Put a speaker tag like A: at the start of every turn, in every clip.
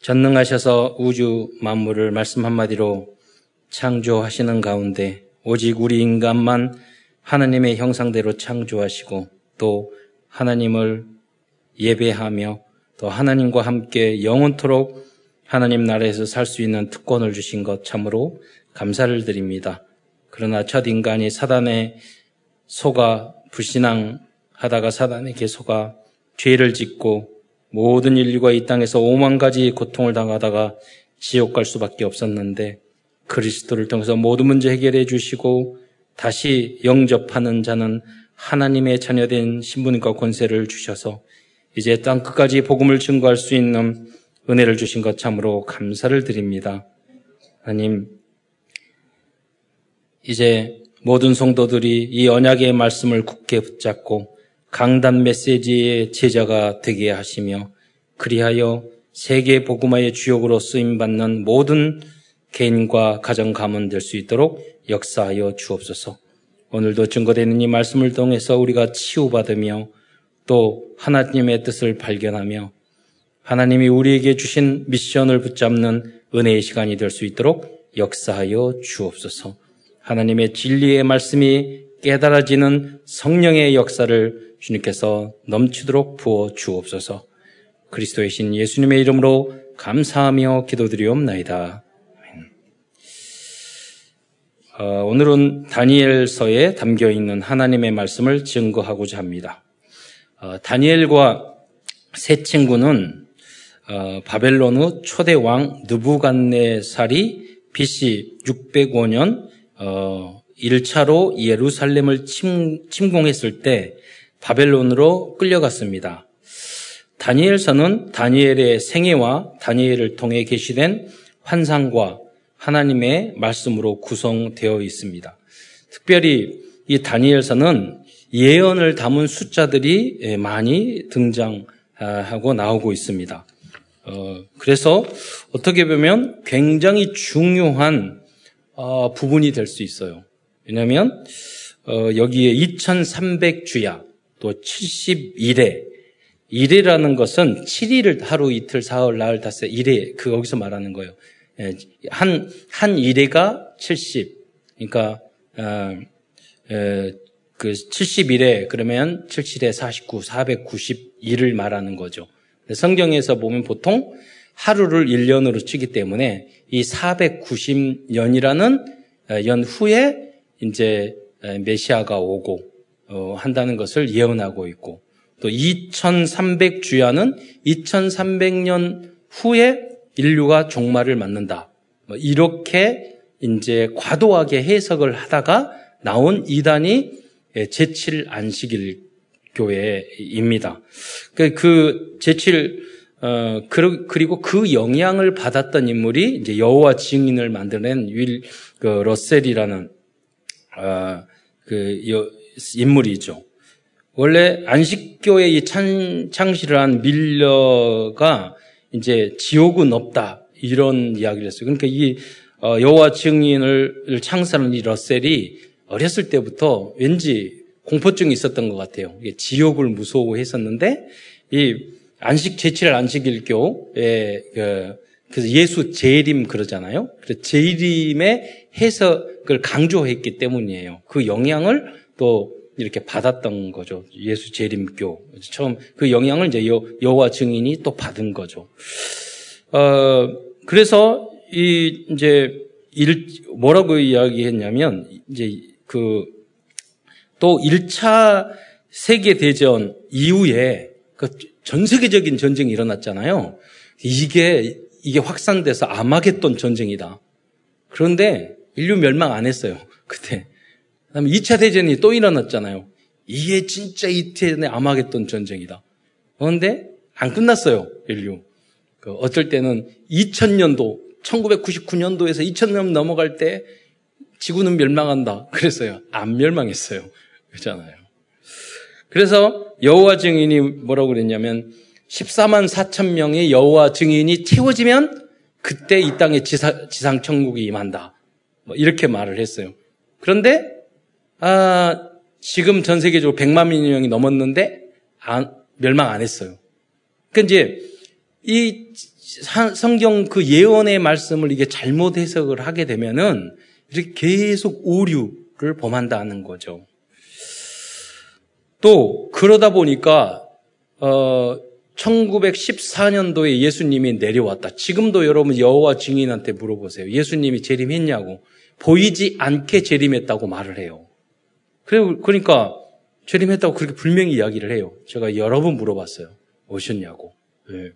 A: 전능하셔서 우주 만물을 말씀 한마디로 창조하시는 가운데 오직 우리 인간만 하나님의 형상대로 창조하시고 또 하나님을 예배하며 또 하나님과 함께 영원토록 하나님 나라에서 살 수 있는 특권을 주신 것 참으로 감사를 드립니다. 그러나 첫 인간이 사단의 속아 불신앙하다가 사단에게 속아 죄를 짓고 모든 인류가 이 땅에서 오만 가지 고통을 당하다가 지옥 갈 수밖에 없었는데 그리스도를 통해서 모든 문제 해결해 주시고 다시 영접하는 자는 하나님의 자녀된 신분과 권세를 주셔서 이제 땅 끝까지 복음을 증거할 수 있는 은혜를 주신 것 참으로 감사를 드립니다. 하나님, 이제 모든 성도들이 이 언약의 말씀을 굳게 붙잡고 강단 메시지의 제자가 되게 하시며 그리하여 세계 복음화의 주역으로 쓰임 받는 모든 개인과 가정 가문 될 수 있도록 역사하여 주옵소서. 오늘도 증거되는 이 말씀을 통해서 우리가 치유받으며 또 하나님의 뜻을 발견하며 하나님이 우리에게 주신 미션을 붙잡는 은혜의 시간이 될 수 있도록 역사하여 주옵소서. 하나님의 진리의 말씀이 깨달아지는 성령의 역사를 주님께서 넘치도록 부어 주옵소서. 그리스도의 신 예수님의 이름으로 감사하며 기도드리옵나이다. 어, 오늘은 다니엘서에 담겨 있는 하나님의 말씀을 증거하고자 합니다. 어, 다니엘과 세 친구는 어, 바벨론 후 초대 왕 느부갓네살이 BC 605년 1차로 예루살렘을 침, 침공했을 때 바벨론으로 끌려갔습니다. 다니엘서는 다니엘의 생애와 다니엘을 통해 계시된 환상과 하나님의 말씀으로 구성되어 있습니다. 특별히 이 다니엘서는 예언을 담은 숫자들이 예, 많이 등장하고 나오고 있습니다. 어, 그래서 어떻게 보면 굉장히 중요한 어, 부분이 될 수 있어요. 왜냐하면 어, 여기에 2300주야 또 71회 1회라는 것은 7일을 하루 이틀 사흘 나흘 닷새 1회 그 거기서 말하는 거예요. 예, 한, 한 1회가 70. 그러니까, 어, 에, 그 71회, 그러면 77회 49, 491을 말하는 거죠. 성경에서 보면 보통 하루를 1년으로 치기 때문에 이 490년이라는 어, 연 후에 이제 메시아가 오고 어, 한다는 것을 예언하고 있고 또 2300주야는 2300년 후에 인류가 종말을 맞는다. 뭐 이렇게 이제 과도하게 해석을 하다가 나온 이단이 제7 안식일 교회입니다. 그, 그 제7 어, 그리고 그 영향을 받았던 인물이 이제 여호와 증인을 만들어낸 윌 그 러셀이라는 어, 그 인물이죠. 원래 안식교의 이 찬, 창시를 한 밀러가 이제 지옥은 없다 이런 이야기를 했어요. 그러니까 이 어, 여호와 증인을 창설한 이 러셀이 어렸을 때부터 왠지 공포증이 있었던 것 같아요. 지옥을 무서워했었는데 이 안식 제칠 안식일교에 그, 그래서 예수 재림 그러잖아요. 그래서 재림의 해석을 강조했기 때문이에요. 그 영향을 또 이렇게 받았던 거죠. 예수 재림교. 처음 그 영향을 이제 여, 여호와 증인이 또 받은 거죠. 어, 그래서 이 이제 일, 뭐라고 이야기했냐면 이제 그 또 1차 세계 대전 이후에 그 전 세계적인 전쟁이 일어났잖아요. 이게 이게 확산돼서 아마겟돈 전쟁이다. 그런데 인류 멸망 안 했어요. 그때 그 다음에 2차 대전이 또 일어났잖아요. 이게 진짜 이태원의 아마겟돈 전쟁이다. 그런데 안 끝났어요, 인류. 그 어쩔 때는 2000년도, 1999년도에서 2000년 넘어갈 때 지구는 멸망한다. 그랬어요. 안 멸망했어요. 그렇잖아요. 그래서 여호와 증인이 뭐라고 그랬냐면 14만 4천 명의 여호와 증인이 채워지면 그때 이 땅에 지상 천국이 임한다. 뭐 이렇게 말을 했어요. 그런데 아, 지금 전 세계적으로 100만 명이 넘었는데 안, 멸망 안 했어요. 그러니까 이제 이 성경 그 예언의 말씀을 이게 잘못 해석을 하게 되면은 이렇게 계속 오류를 범한다는 거죠. 또 그러다 보니까 어 1914년도에 예수님이 내려왔다. 지금도 여러분 여호와 증인한테 물어보세요. 예수님이 재림했냐고. 보이지 않게 재림했다고 말을 해요. 그러니까 재림했다고 그렇게 분명히 이야기를 해요. 제가 여러 번 물어봤어요. 오셨냐고. 예.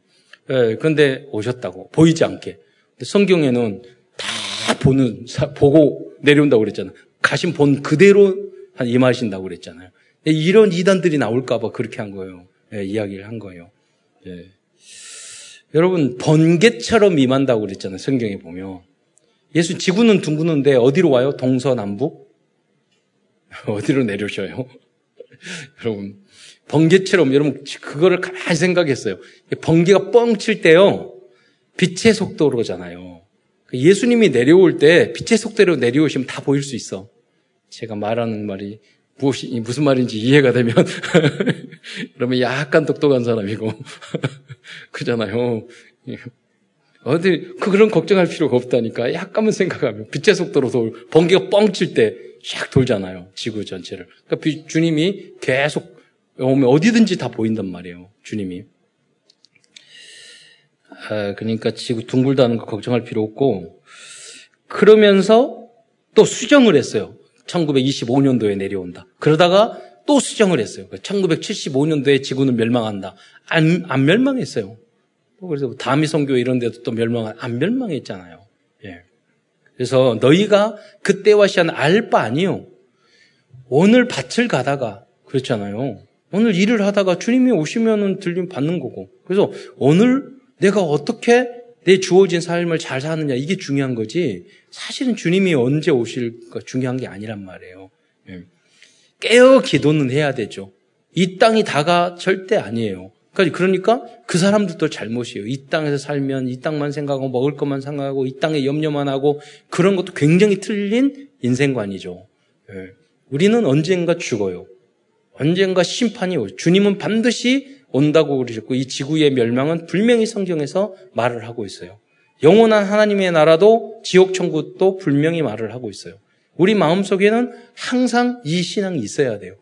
A: 예, 그런데 오셨다고. 보이지 않게. 성경에는 다 보는, 보고 내려온다고 그랬잖아요. 가신 본 그대로 임하신다고 그랬잖아요. 이런 이단들이 나올까봐 그렇게 한 거예요. 예, 이야기를 한 거예요. 예. 여러분, 번개처럼 임한다고 그랬잖아요. 성경에 보면. 예수 지구는 둥그는데 어디로 와요? 동서남북? 어디로 내려오셔요? 여러분, 번개처럼 여러분 그거를 가만히 생각했어요. 번개가 뻥칠 때요. 빛의 속도로잖아요. 예수님이 내려올 때 빛의 속도로 내려오시면 다 보일 수 있어. 제가 말하는 말이 무엇이, 무슨 말인지 이해가 되면, 그러면 약간 똑똑한 사람이고, 그잖아요. 어디, 그 그런 걱정할 필요가 없다니까. 약간만 생각하면, 빛의 속도로 돌, 번개가 뻥 칠 때, 샥 돌잖아요. 지구 전체를. 그러니까 주님이 계속 오면 어디든지 다 보인단 말이에요. 주님이. 아, 그러니까 지구 둥글다는 거 걱정할 필요 없고, 그러면서 또 수정을 했어요. 1925년도에 내려온다. 그러다가 또 수정을 했어요. 1975년도에 지구는 멸망한다. 안, 안 멸망했어요. 뭐 그래서 뭐 다미 성교 이런 데도 또 멸망, 안 멸망했잖아요. 예. 그래서 너희가 그때와 시한 알 바 아니요. 오늘 밭을 가다가, 그렇잖아요. 오늘 일을 하다가 주님이 오시면은 들림 받는 거고. 그래서 오늘 내가 어떻게 내 주어진 삶을 잘 사느냐 이게 중요한 거지. 사실은 주님이 언제 오실까 중요한 게 아니란 말이에요. 예. 깨어 기도는 해야 되죠. 이 땅이 다가 절대 아니에요. 그러니까, 그러니까 그 사람들도 잘못이에요. 이 땅에서 살면 이 땅만 생각하고 먹을 것만 생각하고 이 땅에 염려만 하고 그런 것도 굉장히 틀린 인생관이죠. 예. 우리는 언젠가 죽어요. 언젠가 심판이 오. 주님은 반드시 온다고 그러셨고 이 지구의 멸망은 분명히 성경에서 말을 하고 있어요. 영원한 하나님의 나라도 지옥 천국도 분명히 말을 하고 있어요. 우리 마음속에는 항상 이 신앙이 있어야 돼요.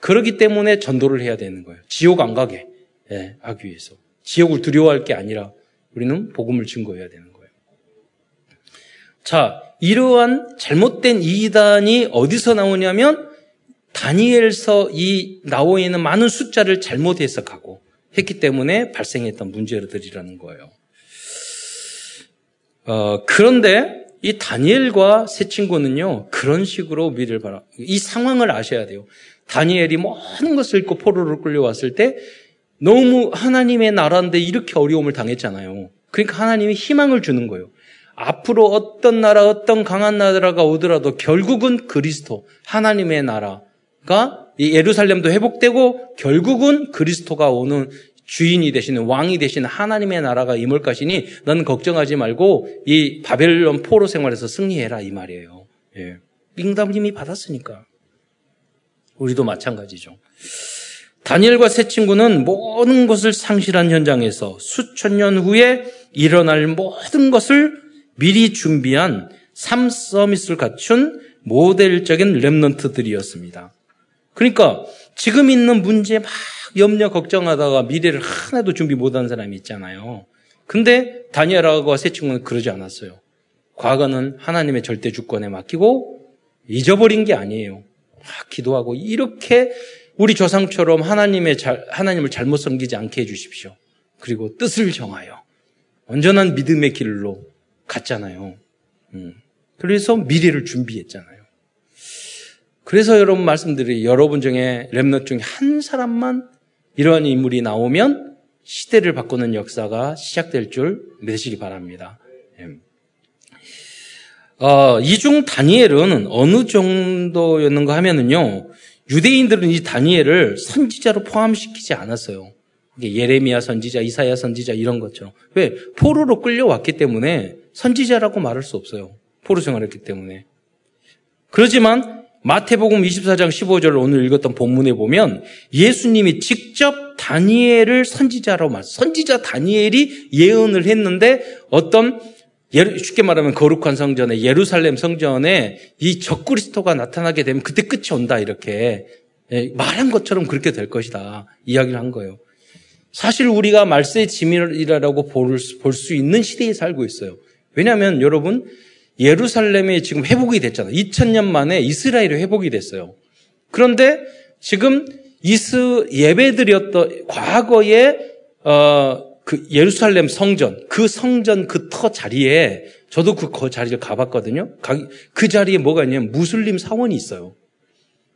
A: 그렇기 때문에 전도를 해야 되는 거예요. 지옥 안 가게 예, 하기 위해서. 지옥을 두려워할 게 아니라 우리는 복음을 증거해야 되는 거예요. 자, 이러한 잘못된 이단이 어디서 나오냐면 다니엘서 이 나와 있는 많은 숫자를 잘못 해석하고 했기 때문에 발생했던 문제들이라는 거예요. 어, 그런데 이 다니엘과 세 친구는요, 그런 식으로 미래를 바라, 이 상황을 아셔야 돼요. 다니엘이 모든 것을 읽고 포로로 끌려왔을 때 너무 하나님의 나라인데 이렇게 어려움을 당했잖아요. 그러니까 하나님이 희망을 주는 거예요. 앞으로 어떤 나라, 어떤 강한 나라가 오더라도 결국은 그리스도, 하나님의 나라, 이 예루살렘도 회복되고 결국은 그리스도가 오는 주인이 되시는 왕이 되시는 하나님의 나라가 임할 것이니 넌 걱정하지 말고 이 바벨론 포로 생활에서 승리해라 이 말이에요. 예. 이미 받았으니까. 우리도 마찬가지죠. 다니엘과 세 친구는 모든 것을 상실한 현장에서 수천 년 후에 일어날 모든 것을 미리 준비한 삶 서밋을 갖춘 모델적인 랩런트들이었습니다. 그러니까 지금 있는 문제에 막 염려 걱정하다가 미래를 하나도 준비 못한 사람이 있잖아요. 근데 다니엘하고 세 친구는 그러지 않았어요. 과거는 하나님의 절대 주권에 맡기고 잊어버린 게 아니에요. 막 기도하고 이렇게 우리 조상처럼 하나님의 잘, 하나님을 잘못 섬기지 않게 해주십시오. 그리고 뜻을 정하여 온전한 믿음의 길로 갔잖아요. 음. 그래서 미래를 준비했잖아요. 그래서 여러분 말씀드리 여러분 중에 랩넛 중에 한 사람만 이러한 인물이 나오면 시대를 바꾸는 역사가 시작될 줄 믿으시기 바랍니다. 예. 어, 이중 다니엘은 어느 정도였는가 하면은요, 유대인들은 이 다니엘을 선지자로 포함시키지 않았어요. 예레미야 선지자, 이사야 선지자 이런 것처럼. 왜? 포로로 끌려왔기 때문에 선지자라고 말할 수 없어요. 포로 생활했기 때문에. 그렇지만 마태복음 24장 15절을 오늘 읽었던 본문에 보면 예수님이 직접 다니엘을 선지자로 말, 선지자 다니엘이 예언을 했는데 어떤 쉽게 말하면 거룩한 성전에 예루살렘 성전에 이 적그리스도가 나타나게 되면 그때 끝이 온다 이렇게 예, 말한 것처럼 그렇게 될 것이다 이야기를 한 거예요. 사실 우리가 말세의 지밀이라고 볼 수 있는 시대에 살고 있어요. 왜냐하면 여러분 예루살렘이 지금 회복이 됐잖아요. 2000년 만에 이스라엘이 회복이 됐어요. 그런데 지금 이스 예배드렸던 과거에 어, 그 예루살렘 성전 그 성전 그 터 자리에 저도 그, 그 자리를 가봤거든요. 그 자리에 뭐가 있냐면 무슬림 사원이 있어요.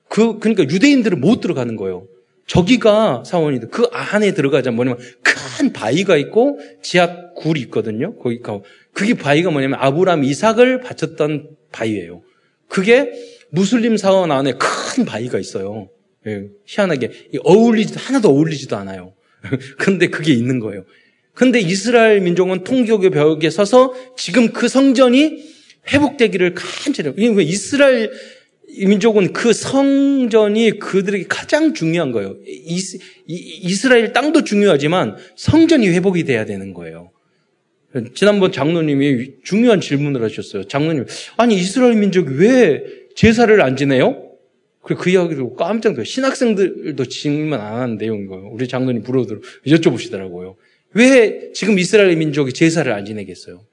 A: 그 그러니까 유대인들은 못 들어가는 거예요. 저기가 사원인데 그 안에 들어가자 뭐냐면 큰 바위가 있고 지하 굴이 있거든요. 거기 가 그게 바위가 뭐냐면 아브라함 이삭을 바쳤던 바위예요. 그게 무슬림 사원 안에 큰 바위가 있어요. 예, 희한하게 어울리지도 하나도 어울리지도 않아요. 근데 그게 있는 거예요. 근데 이스라엘 민족은 통곡의 벽에 서서 지금 그 성전이 회복되기를 간절히 왜 이스라엘 민족은 그 성전이 그들에게 가장 중요한 거예요. 이스, 이스라엘 땅도 중요하지만 성전이 회복이 돼야 되는 거예요. 지난번 장로님이 중요한 질문을 하셨어요. 장로님, 아니 이스라엘 민족이 왜 제사를 안 지내요? 그 이야기를 깜짝 놀라요. 신학생들도 질문 안 하는 내용인 거예요. 우리 장로님 부러들 여쭤보시더라고요. 왜 지금 이스라엘 민족이 제사를 안 지내겠어요?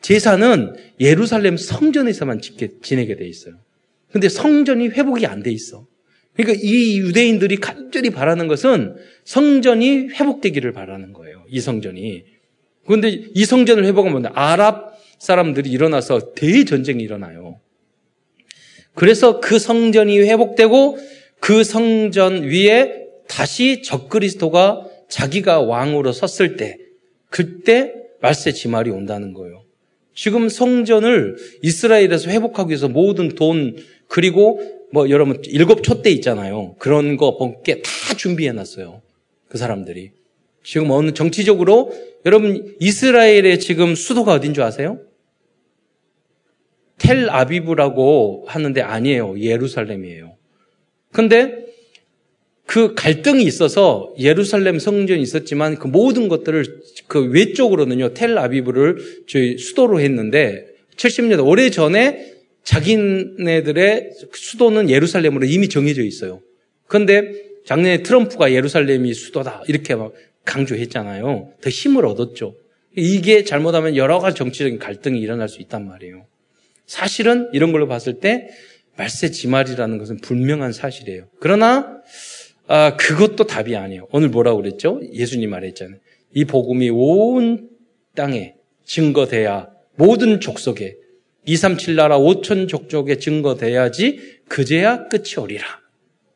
A: 제사는 예루살렘 성전에서만 지내게 돼 있어요. 근데 성전이 회복이 안 돼 있어. 그러니까 이 유대인들이 간절히 바라는 것은 성전이 회복되기를 바라는 거예요. 이 성전이. 그런데 이 성전을 회복하면 아랍 사람들이 일어나서 대전쟁이 일어나요. 그래서 그 성전이 회복되고 그 성전 위에 다시 적그리스도가 자기가 왕으로 섰을 때 그때 말세 지말이 온다는 거예요. 지금 성전을 이스라엘에서 회복하기 위해서 모든 돈 그리고 뭐 여러분 일곱 촛대 있잖아요. 그런 거 번개 다 준비해 놨어요. 그 사람들이. 지금 어느 정치적으로 여러분 이스라엘의 지금 수도가 어딘 줄 아세요? 텔 아비브라고 하는데 아니에요. 예루살렘이에요. 근데 그 갈등이 있어서 예루살렘 성전이 있었지만 그 모든 것들을 그 외쪽으로는요, 텔 아비브를 저희 수도로 했는데 70년 오래 전에 자기네들의 수도는 예루살렘으로 이미 정해져 있어요. 그런데 작년에 트럼프가 예루살렘이 수도다 이렇게 막 강조했잖아요. 더 힘을 얻었죠. 이게 잘못하면 여러 가지 정치적인 갈등이 일어날 수 있단 말이에요. 사실은 이런 걸로 봤을 때 말세 지말이라는 것은 분명한 사실이에요. 그러나 아, 그것도 답이 아니에요. 오늘 뭐라고 그랬죠? 예수님 말했잖아요. 이 복음이 온 땅에 증거돼야 모든 족속에 237 나라 5천 족족에 증거돼야지 그제야 끝이 오리라.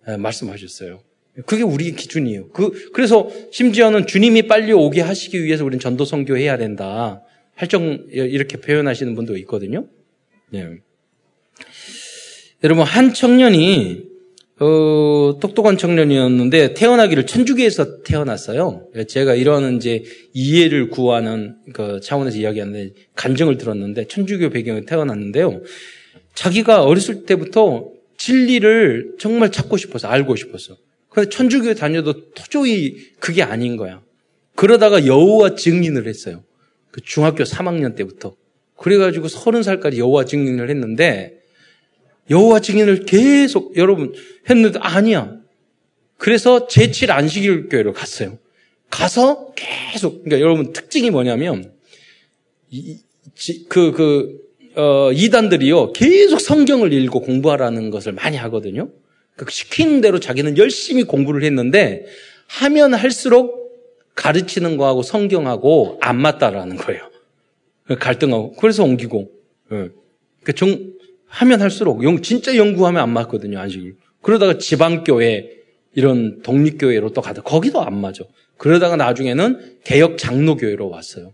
A: 네, 말씀하셨어요. 그게 우리 기준이에요. 그, 그래서 심지어는 주님이 빨리 오게 하시기 위해서 우리는 전도 선교해야 된다. 할정 이렇게 표현하시는 분도 있거든요. 네. 여러분 한 청년이 어, 똑똑한 청년이었는데 태어나기를 천주교에서 태어났어요. 제가 이런 이제 이해를 구하는 그 차원에서 이야기하는데 간증을 들었는데 천주교 배경에 태어났는데요. 자기가 어렸을 때부터 진리를 정말 찾고 싶어서 알고 싶었어. 그런데 천주교 다녀도 도저히 그게 아닌 거야. 그러다가 여호와 증인을 했어요. 그 중학교 3학년 때부터. 그래가지고 서른 살까지 여호와 증인을 했는데 여호와 증인을 계속 여러분 했는데 아니야. 그래서 제7 안식일 교회로 갔어요. 가서 계속 그러니까 여러분 특징이 뭐냐면 그그 그, 어, 이단들이요 계속 성경을 읽고 공부하라는 것을 많이 하거든요. 그 시키는 대로 자기는 열심히 공부를 했는데 하면 할수록 가르치는 거하고 성경하고 안 맞다라는 거예요. 갈등하고 그래서 옮기고 예. 그 정, 하면 할수록 영, 진짜 연구하면 안 맞거든요, 안식일. 그러다가 지방교회, 이런 독립교회로 또 가다 거기도 안 맞아. 그러다가 나중에는 개혁 장로교회로 왔어요.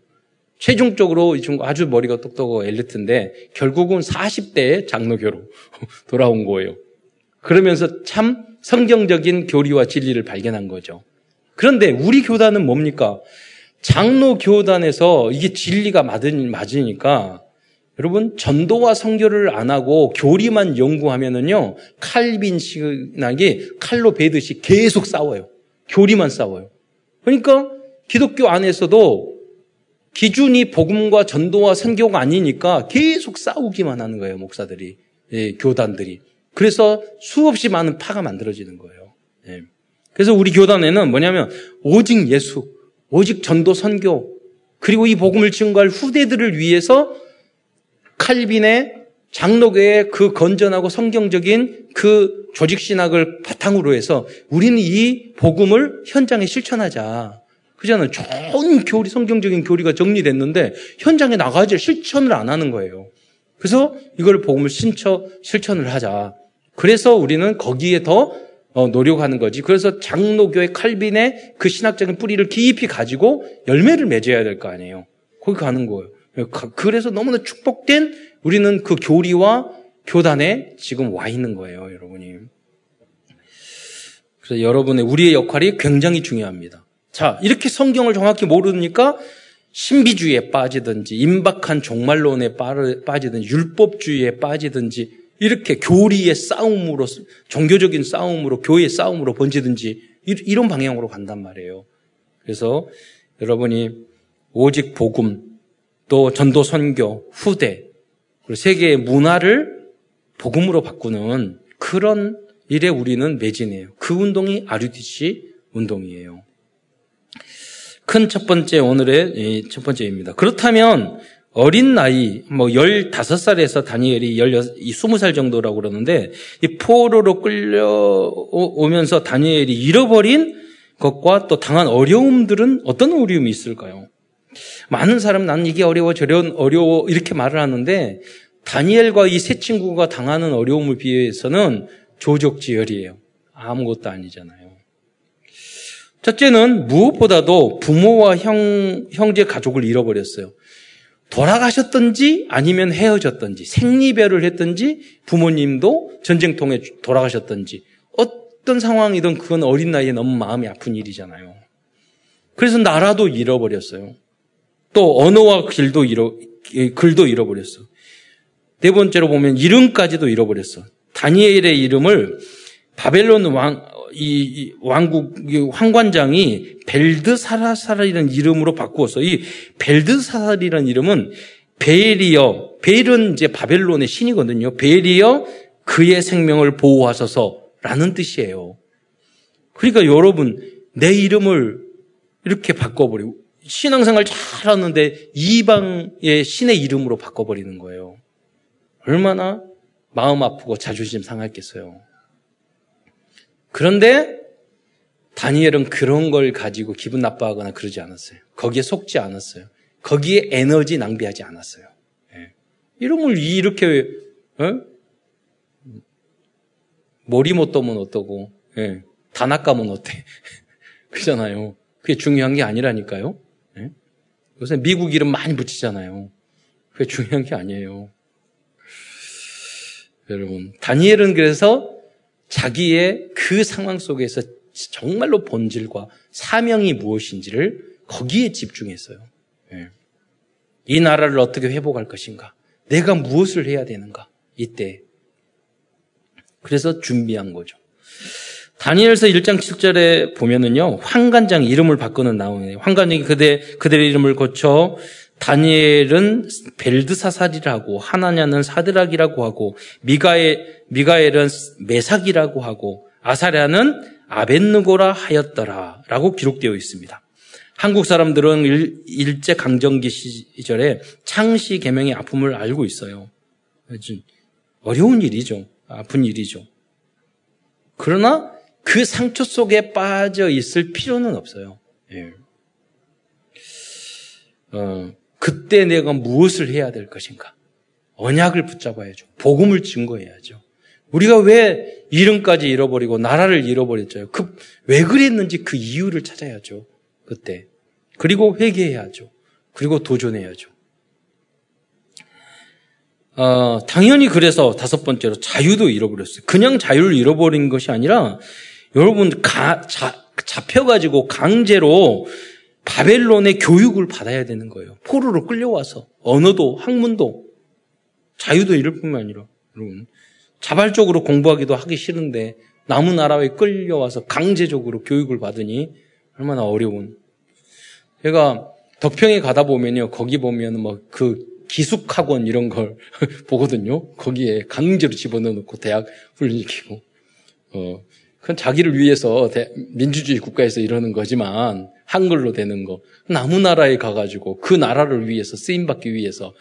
A: 최종적으로 이 친구 아주 머리가 똑똑하고 엘리트인데 결국은 40대에 장로교로 돌아온 거예요. 그러면서 참 성경적인 교리와 진리를 발견한 거죠. 그런데 우리 교단은 뭡니까? 장로 교단에서 이게 진리가 맞으니까 여러분 전도와 성교를 안 하고 교리만 연구하면은요 칼빈 신학이 칼로 베듯이 계속 싸워요. 교리만 싸워요. 그러니까 기독교 안에서도 기준이 복음과 전도와 선교가 아니니까 계속 싸우기만 하는 거예요, 목사들이, 예, 교단들이. 그래서 수없이 많은 파가 만들어지는 거예요. 예. 그래서 우리 교단에는 뭐냐면 오직 예수, 오직 전도 선교, 그리고 이 복음을 증거할 후대들을 위해서 칼빈의 장로교의 그 건전하고 성경적인 그 조직 신학을 바탕으로 해서 우리는 이 복음을 현장에 실천하자. 그잖아요. 좋은 교리, 성경적인 교리가 정리됐는데 현장에 나가지 실천을 안 하는 거예요. 그래서 이걸 복음을 신처, 실천을 하자. 그래서 우리는 거기에 더 어, 노력하는 거지. 그래서 장로교의 칼빈의 그 신학적인 뿌리를 깊이 가지고 열매를 맺어야 될 거 아니에요. 거기 가는 거예요. 그래서 너무나 축복된 우리는 그 교리와 교단에 지금 와 있는 거예요, 여러분이. 그래서 여러분의 우리의 역할이 굉장히 중요합니다. 자, 이렇게 성경을 정확히 모르니까 신비주의에 빠지든지 임박한 종말론에 빠지든지 율법주의에 빠지든지 이렇게 교리의 싸움으로 종교적인 싸움으로 교회의 싸움으로 번지든지 이런 방향으로 간단 말이에요. 그래서 여러분이 오직 복음 또 전도 선교 후대 그리고 세계의 문화를 복음으로 바꾸는 그런 일에 우리는 매진해요. 그 운동이 아류디시 운동이에요. 큰 첫 번째 오늘의 첫 번째입니다. 그렇다면 어린 나이, 뭐 15살에서 다니엘이 16, 20살 정도라고 그러는데 이 포로로 끌려오면서 다니엘이 잃어버린 것과 또 당한 어려움들은 어떤 어려움이 있을까요? 많은 사람은 나는 이게 어려워, 저런 어려워 이렇게 말을 하는데 다니엘과 이 세 친구가 당하는 어려움을 비해서는 조족지열이에요. 아무것도 아니잖아요. 첫째는 무엇보다도 부모와 형, 형제 가족을 잃어버렸어요. 돌아가셨든지 아니면 헤어졌든지 생리별을 했든지 부모님도 전쟁통에 돌아가셨든지 어떤 상황이든 그건 어린 나이에 너무 마음이 아픈 일이잖아요. 그래서 나라도 잃어버렸어요. 또 언어와 길도 잃어, 글도 잃어버렸어. 네 번째로 보면 이름까지도 잃어버렸어. 다니엘의 이름을 바벨론 왕, 이, 왕국 환관장이 벨드사라사라이라는 이름으로 바꾸었어. 이 벨드사라이라는 이름은 벨이여, 벨은 이제 바벨론의 신이거든요. 벨이여 그의 생명을 보호하소서라는 뜻이에요. 그러니까 여러분 내 이름을 이렇게 바꿔버리고 신앙생활 잘하는데 이방의 신의 이름으로 바꿔버리는 거예요. 얼마나 마음 아프고 자존심 상했겠어요. 그런데 다니엘은 그런 걸 가지고 기분 나빠하거나 그러지 않았어요. 거기에 속지 않았어요. 거기에 에너지 낭비하지 않았어요. 예. 이름을 이렇게 어? 머리 못 떠면 어떠고 예. 다 낚아면 어때? 그잖아요. 그게 중요한 게 아니라니까요. 예? 요새 미국 이름 많이 붙이잖아요. 그게 중요한 게 아니에요. 여러분, 다니엘은 그래서 자기의 그 상황 속에서 정말로 본질과 사명이 무엇인지를 거기에 집중했어요. 예. 이 나라를 어떻게 회복할 것인가? 내가 무엇을 해야 되는가? 이때. 그래서 준비한 거죠. 다니엘서 1장 7절에 보면은요, 황관장 이름을 바꾸는 나오네요. 황관장이 그대, 그들의 이름을 고쳐 다니엘은 벨드사살이라고 하나냐는 사드락이라고 하고 미가엘 미가엘은 메삭이라고 하고 아사랴는 아벤느고라 하였더라라고 기록되어 있습니다. 한국 사람들은 일, 제 강점기 시절에 창씨 개명의 아픔을 알고 있어요. 어려운 일이죠. 아픈 일이죠. 그러나 그 상처 속에 빠져 있을 필요는 없어요. 예. 어, 그때 내가 무엇을 해야 될 것인가? 언약을 붙잡아야죠. 복음을 증거해야죠. 우리가 왜 이름까지 잃어버리고 나라를 잃어버렸죠? 그, 왜 그랬는지 그 이유를 찾아야죠. 그때. 그리고 회개해야죠. 그리고 도전해야죠. 어, 당연히 그래서 다섯 번째로 자유도 잃어버렸어요. 그냥 자유를 잃어버린 것이 아니라 여러분 가, 자, 잡혀가지고 강제로 바벨론의 교육을 받아야 되는 거예요. 포로로 끌려와서 언어도 학문도 자유도 이럴 뿐만 아니라 여러분 자발적으로 공부하기도 하기 싫은데 남은 나라에 끌려와서 강제적으로 교육을 받으니 얼마나 어려운. 제가 덕평에 가다 보면요, 거기 보면 뭐그 기숙학원 이런 걸 보거든요. 거기에 강제로 집어넣고 대학 훈련시키고. 어, 그건 자기를 위해서 대, 민주주의 국가에서 이러는 거지만 한글로 되는 거. 남은 나라에 가가지고 그 나라를 위해서 쓰임 받기 위해서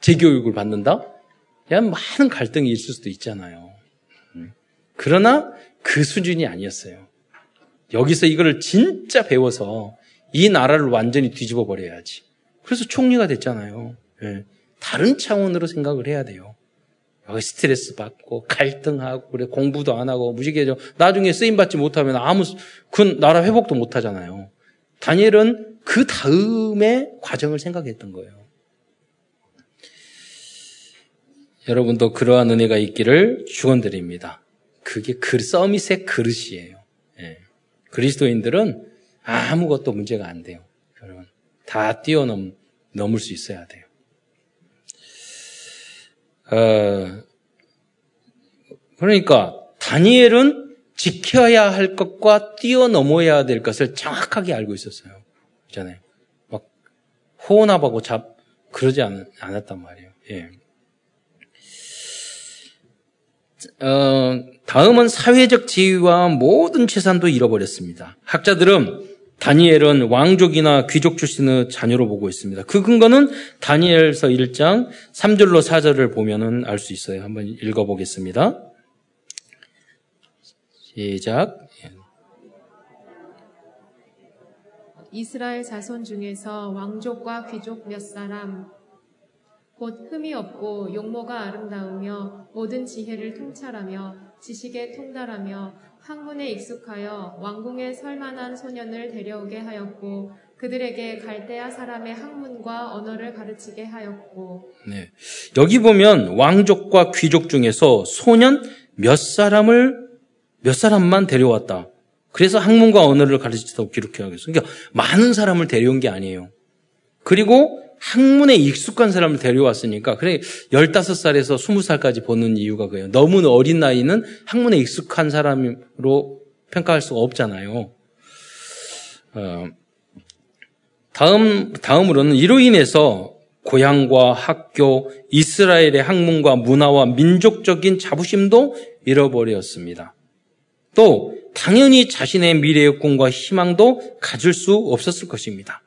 A: 재교육을 받는다? 야, 많은 갈등이 있을 수도 있잖아요. 음. 그러나 그 수준이 아니었어요. 여기서 이거를 진짜 배워서 이 나라를 완전히 뒤집어 버려야지. 그래서 총리가 됐잖아요. 예. 다른 차원으로 생각을 해야 돼요. 스트레스 받고 갈등하고 그래 공부도 안 하고 무지개죠. 나중에 쓰임 받지 못하면 아무 그 나라 회복도 못 하잖아요. 다니엘은 그 다음의 과정을 생각했던 거예요. 여러분도 그러한 은혜가 있기를 축원드립니다. 그게 그 서밋의 그릇이에요. 예. 그리스도인들은 아무것도 문제가 안 돼요. 여러분 다 뛰어넘 넘을 수 있어야 돼요. 어, 그러니까 다니엘은 지켜야 할 것과 뛰어넘어야 될 것을 정확하게 알고 있었어요. 그잖아요. 막 호언합하고 잡 그러지 않, 않았단 말이에요. 예. 어, 다음은 사회적 지위와 모든 재산도 잃어버렸습니다. 학자들은 다니엘은 왕족이나 귀족 출신의 자녀로 보고 있습니다. 그 근거는 다니엘서 1장 3절로 4절을 보면은 알 수 있어요. 한번 읽어보겠습니다. 시작.
B: 이스라엘 자손 중에서 왕족과 귀족 몇 사람 곧 흠이 없고 용모가 아름다우며 모든 지혜를 통찰하며 지식에 통달하며 학문에 익숙하여 왕궁에 설만한 소년을 데려오게 하였고 그들에게 갈대아 사람의 학문과 언어를 가르치게 하였고
A: 네. 여기 보면 왕족과 귀족 중에서 소년 몇 사람을 몇 사람만 데려왔다. 그래서 학문과 언어를 가르치다고 기록해야겠어요. 그러니까 많은 사람을 데려온 게 아니에요. 그리고 학문에 익숙한 사람을 데려왔으니까 그래 15살에서 20살까지 보는 이유가 그예요. 너무 어린 나이는 학문에 익숙한 사람으로 평가할 수가 없잖아요. 어, 다음 다음으로는 이로 인해서 고향과 학교, 이스라엘의 학문과 문화와 민족적인 자부심도 잃어버렸습니다. 또 당연히 자신의 미래의 꿈과 희망도 가질 수 없었을 것입니다.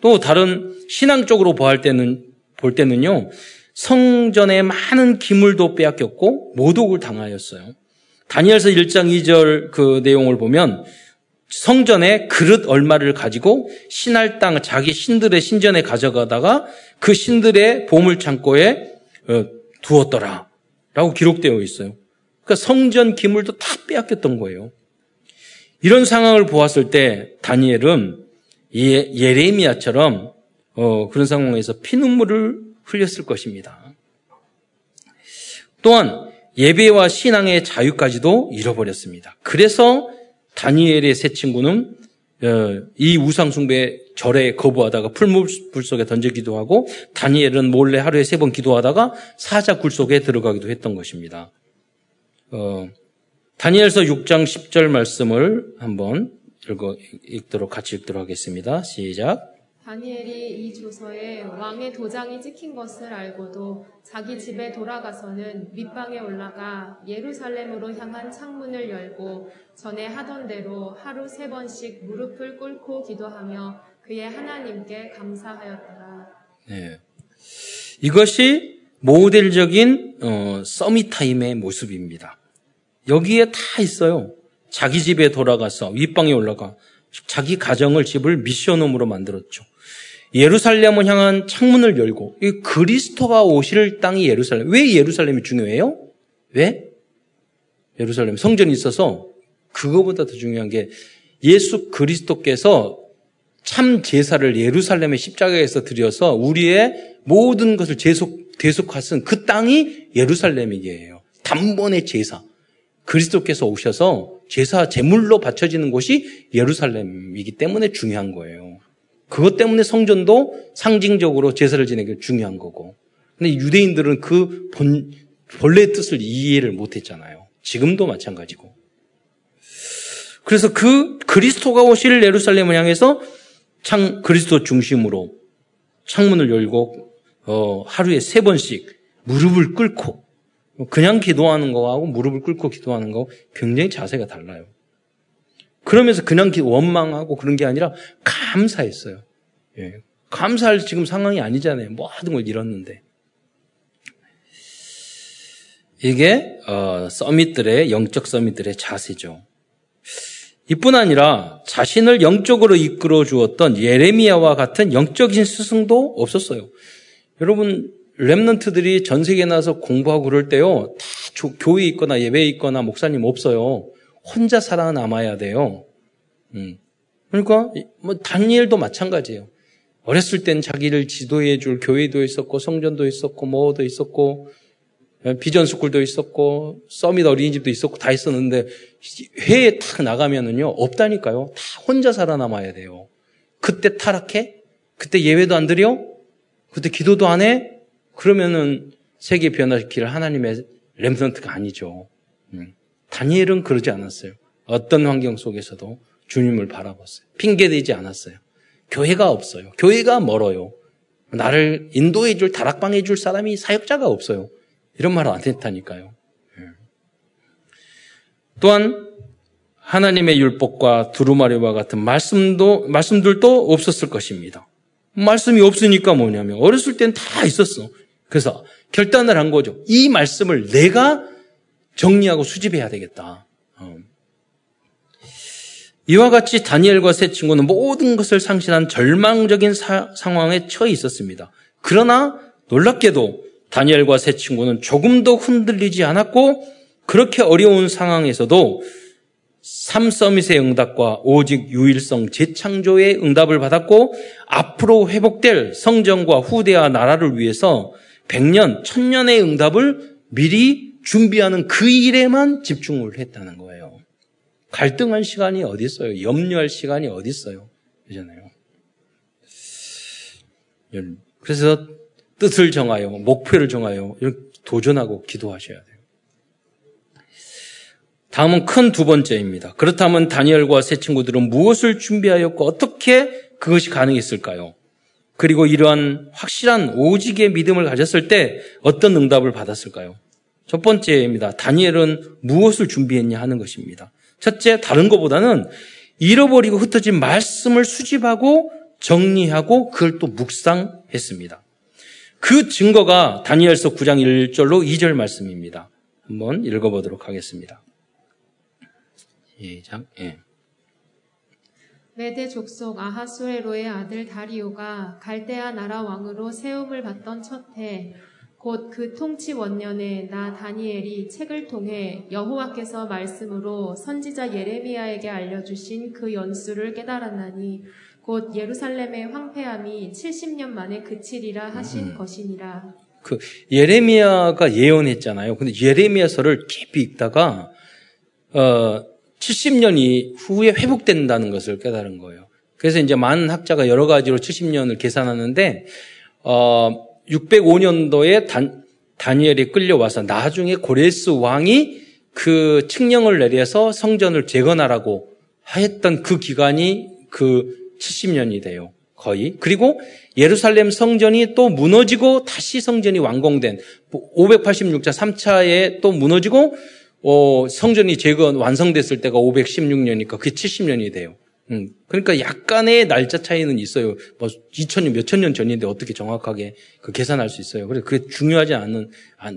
A: 또 다른 신앙적으로 보할 때는 볼 때는요. 성전에 많은 기물도 빼앗겼고 모독을 당하였어요. 다니엘서 1장 2절 그 내용을 보면 성전에 그릇 얼마를 가지고 신할 땅 자기 신들의 신전에 가져가다가 그 신들의 보물 창고에 어, 두었더라. 라고 기록되어 있어요. 그러니까 성전 기물도 다 빼앗겼던 거예요. 이런 상황을 보았을 때 다니엘은 예, 예레미야처럼 어, 그런 상황에서 피눈물을 흘렸을 것입니다. 또한 예배와 신앙의 자유까지도 잃어버렸습니다. 그래서 다니엘의 세 친구는 어, 이 우상숭배 절에 거부하다가 풀물 속에 던지기도 하고 다니엘은 몰래 하루에 세 번 기도하다가 사자 굴 속에 들어가기도 했던 것입니다. 어, 다니엘서 6장 10절 말씀을 한번 읽어, 읽도록 같이 읽도록 하겠습니다. 시작.
B: 다니엘이 이 조서에 왕의 도장이 찍힌 것을 알고도 자기 집에 돌아가서는 밑방에 올라가 예루살렘으로 향한 창문을 열고 전에 하던 대로 하루 세 번씩 무릎을 꿇고 기도하며 그의 하나님께 감사하였더라. 네.
A: 이것이 모델적인 어, 서밋타임의 모습입니다. 여기에 다 있어요. 자기 집에 돌아가서 윗방에 올라가 자기 가정을 집을 미션홈으로 만들었죠. 예루살렘을 향한 창문을 열고 이 그리스도가 오실 땅이 예루살렘. 왜 예루살렘이 중요해요? 왜? 예루살렘 성전이 있어서 그거보다 더 중요한 게 예수 그리스도께서 참 제사를 예루살렘의 십자가에서 드려서 우리의 모든 것을 제속 대속하신 그 땅이 예루살렘이에요. 단번의 제사. 그리스도께서 오셔서 제사 제물로 바쳐지는 곳이 예루살렘이기 때문에 중요한 거예요. 그것 때문에 성전도 상징적으로 제사를 지내기 중요한 거고. 근데 유대인들은 그 본, 본래의 뜻을 이해를 못 했잖아요. 지금도 마찬가지고. 그래서 그 그리스도가 오실 예루살렘을 향해서 창 그리스도 중심으로 창문을 열고 어, 하루에 세 번씩 무릎을 꿇고 그냥 기도하는 거하고 무릎을 꿇고 기도하는 거 굉장히 자세가 달라요. 그러면서 그냥 원망하고 그런 게 아니라 감사했어요. 예. 감사할 지금 상황이 아니잖아요. 모든 걸 잃었는데. 이게 어, 서밋들의 영적 서밋들의 자세죠. 이뿐 아니라 자신을 영적으로 이끌어 주었던 예레미야와 같은 영적인 스승도 없었어요. 여러분 렘넌트들이 전 세계에 나서 공부하고 그럴 때요. 다 교회 있거나 예배에 있거나 목사님 없어요. 혼자 살아남아야 돼요. 음. 그러니까 뭐 다니엘도 마찬가지예요. 어렸을 땐 자기를 지도해 줄 교회도 있었고 성전도 있었고 뭐도 있었고 비전 스쿨도 있었고 서밋 어린이집도 있었고 다 있었는데 회에 탁 나가면은요 없다니까요. 다 혼자 살아남아야 돼요. 그때 타락해? 그때 예배도 안 드려? 그때 기도도 안 해? 그러면은 세계 변화시킬 하나님의 렘선트가 아니죠. 음. 다니엘은 그러지 않았어요. 어떤 환경 속에서도 주님을 바라봤어요. 핑계대지 않았어요. 교회가 없어요. 교회가 멀어요. 나를 인도해 줄, 다락방해 줄 사람이 사역자가 없어요. 이런 말을 안 했다니까요. 예. 또한 하나님의 율법과 두루마리와 같은 말씀도 말씀들도 없었을 것입니다. 말씀이 없으니까 뭐냐면 어렸을 땐 다 있었어. 그래서 결단을 한 거죠. 이 말씀을 내가 정리하고 수집해야 되겠다. 어. 이와 같이 다니엘과 세 친구는 모든 것을 상실한 절망적인 사, 상황에 처해 있었습니다. 그러나 놀랍게도 다니엘과 세 친구는 조금도 흔들리지 않았고 그렇게 어려운 상황에서도 삼서밋의 응답과 오직 유일성 재창조의 응답을 받았고 앞으로 회복될 성전과 후대와 나라를 위해서 백년, 천년의 응답을 미리 준비하는 그 일에만 집중을 했다는 거예요. 갈등할 시간이 어디 있어요? 염려할 시간이 어디 있어요? 그잖아요. 그래서 뜻을 정하여, 목표를 정하여 도전하고 기도하셔야 돼요. 다음은 큰 두 번째입니다. 그렇다면 다니엘과 세 친구들은 무엇을 준비하였고 어떻게 그것이 가능했을까요? 그리고 이러한 확실한 오직의 믿음을 가졌을 때 어떤 응답을 받았을까요? 첫 번째입니다. 다니엘은 무엇을 준비했냐 하는 것입니다. 첫째, 다른 것보다는 잃어버리고 흩어진 말씀을 수집하고 정리하고 그걸 또 묵상했습니다. 그 증거가 다니엘서 9장 1절로 2절 말씀입니다. 한번 읽어보도록 하겠습니다. 시작. 예.
B: 메대 족속 아하수에로의 아들 다리오가 갈대아 나라 왕으로 세움을 받던 첫해 곧 그 통치 원년에 나 다니엘이 책을 통해 여호와께서 말씀으로 선지자 예레미야에게 알려주신 그 연수를 깨달았나니 곧 예루살렘의 황폐함이 70년 만에 그치리라 하신 음. 것이니라.
A: 그 예레미야가 예언했잖아요. 근데 예레미야서를 깊이 읽다가 어 70년이 후에 회복된다는 것을 깨달은 거예요. 그래서 이제 많은 학자가 여러 가지로 70년을 계산하는데 어 605년도에 단, 다니엘이 끌려와서 나중에 고레스 왕이 그 칙령을 내려서 성전을 재건하라고 했던 그 기간이 그 70년이 돼요. 거의. 그리고 예루살렘 성전이 또 무너지고 다시 성전이 완공된 586자 3차에 또 무너지고 어, 성전이 재건 완성됐을 때가 516년이니까 그게 70년이 돼요. 음, 그러니까 약간의 날짜 차이는 있어요. 뭐 2000년 몇천 년 전인데 어떻게 정확하게 그 계산할 수 있어요. 그래서 그게 중요하지 않은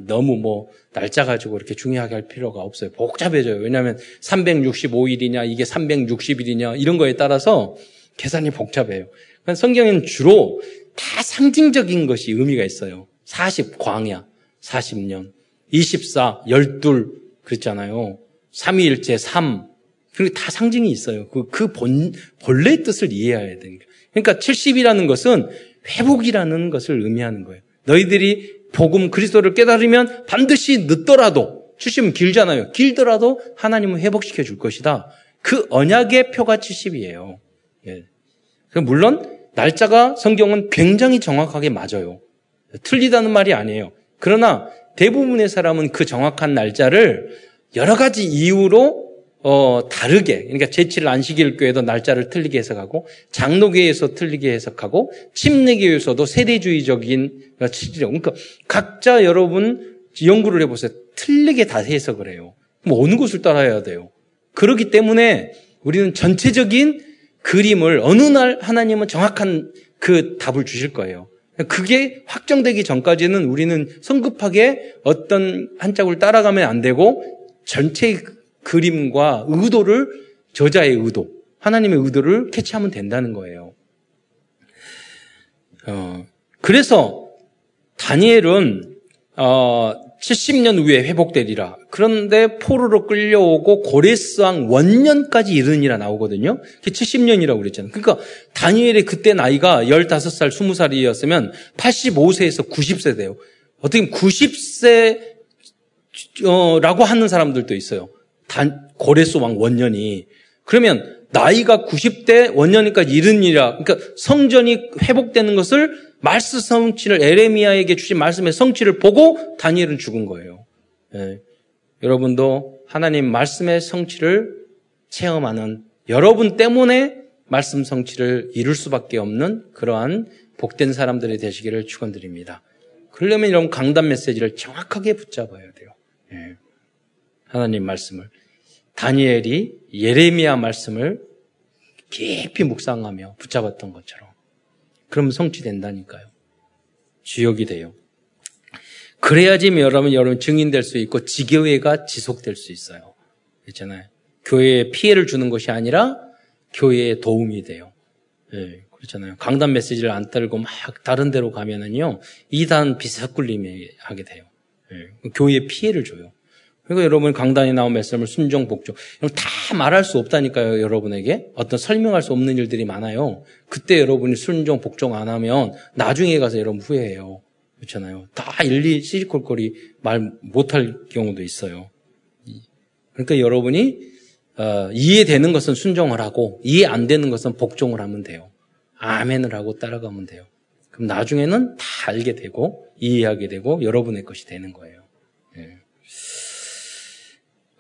A: 너무 뭐 날짜 가지고 이렇게 중요하게 할 필요가 없어요. 복잡해져요. 왜냐하면 365일이냐 이게 360일이냐 이런 거에 따라서 계산이 복잡해요. 그러니까 성경에는 주로 다 상징적인 것이 의미가 있어요. 40 광야 40년, 24 12 그랬잖아요. 삼위일체 3. 그리고 다 상징이 있어요. 그, 그 본, 본래의 뜻을 이해해야 되니까. 그러니까 70이라는 것은 회복이라는 것을 의미하는 거예요. 너희들이 복음 그리스도를 깨달으면 반드시 늦더라도 70은 길잖아요. 길더라도 하나님은 회복시켜 줄 것이다. 그 언약의 표가 70이에요. 예. 물론 날짜가 성경은 굉장히 정확하게 맞아요. 틀리다는 말이 아니에요. 그러나 대부분의 사람은 그 정확한 날짜를 여러 가지 이유로 어, 다르게, 그러니까 제7일 안식일 교회도 날짜를 틀리게 해석하고, 장로교회에서 틀리게 해석하고, 침례교회에서도 세대주의적인, 그러니까 각자 여러분 연구를 해보세요. 틀리게 다 해석을 해요. 뭐 어느 곳을 따라야 돼요. 그렇기 때문에 우리는 전체적인 그림을 어느 날 하나님은 정확한 그 답을 주실 거예요. 그게 확정되기 전까지는 우리는 성급하게 어떤 한 짝을 따라가면 안 되고 전체 그림과 의도를 저자의 의도, 하나님의 의도를 캐치하면 된다는 거예요. 어, 그래서 다니엘은 어, 70년 후에 회복되리라. 그런데 포로로 끌려오고 고레스왕 원년까지 이르니라 나오거든요. 그게 70년이라고 그랬잖아요. 그러니까 다니엘의 그때 나이가 15살, 20살이었으면 85세에서 90세 돼요. 어떻게 보면 90세라고 하는 사람들도 있어요. 단, 고레스 왕 원년이. 그러면 나이가 90대 원년이까지 이르니라. 그러니까 성전이 회복되는 것을 말씀 성취를 에레미야에게 주신 말씀의 성취를 보고 다니엘은 죽은 거예요. 예. 여러분도 하나님 말씀의 성취를 체험하는 여러분 때문에 말씀 성취를 이룰 수밖에 없는 그러한 복된 사람들이 되시기를 축원드립니다. 그러려면 이런 강단 메시지를 정확하게 붙잡아야 돼요. 예. 하나님 말씀을 다니엘이 예레미야 말씀을 깊이 묵상하며 붙잡았던 것처럼 그러면 성취된다니까요. 주역이 돼요. 그래야지 여러분, 여러분 증인될 수 있고 지교회가 지속될 수 있어요. 있잖아요. 교회에 피해를 주는 것이 아니라 교회에 도움이 돼요. 네, 그렇잖아요. 강단 메시지를 안 따르고 막 다른 데로 가면은요, 이단 비석굴림이 하게 돼요. 네, 교회에 피해를 줘요. 그러니까 여러분 강단에 나온 말씀을 순종 복종. 다 말할 수 없다니까요, 여러분에게. 어떤 설명할 수 없는 일들이 많아요. 그때 여러분이 순종 복종 안 하면 나중에 가서 여러분 후회해요. 그렇잖아요. 다 일리 시리콜거리 말 못할 경우도 있어요. 그러니까 여러분이 어, 이해되는 것은 순종을 하고 이해 안 되는 것은 복종을 하면 돼요. 아멘을 하고 따라가면 돼요. 그럼 나중에는 다 알게 되고 이해하게 되고 여러분의 것이 되는 거예요.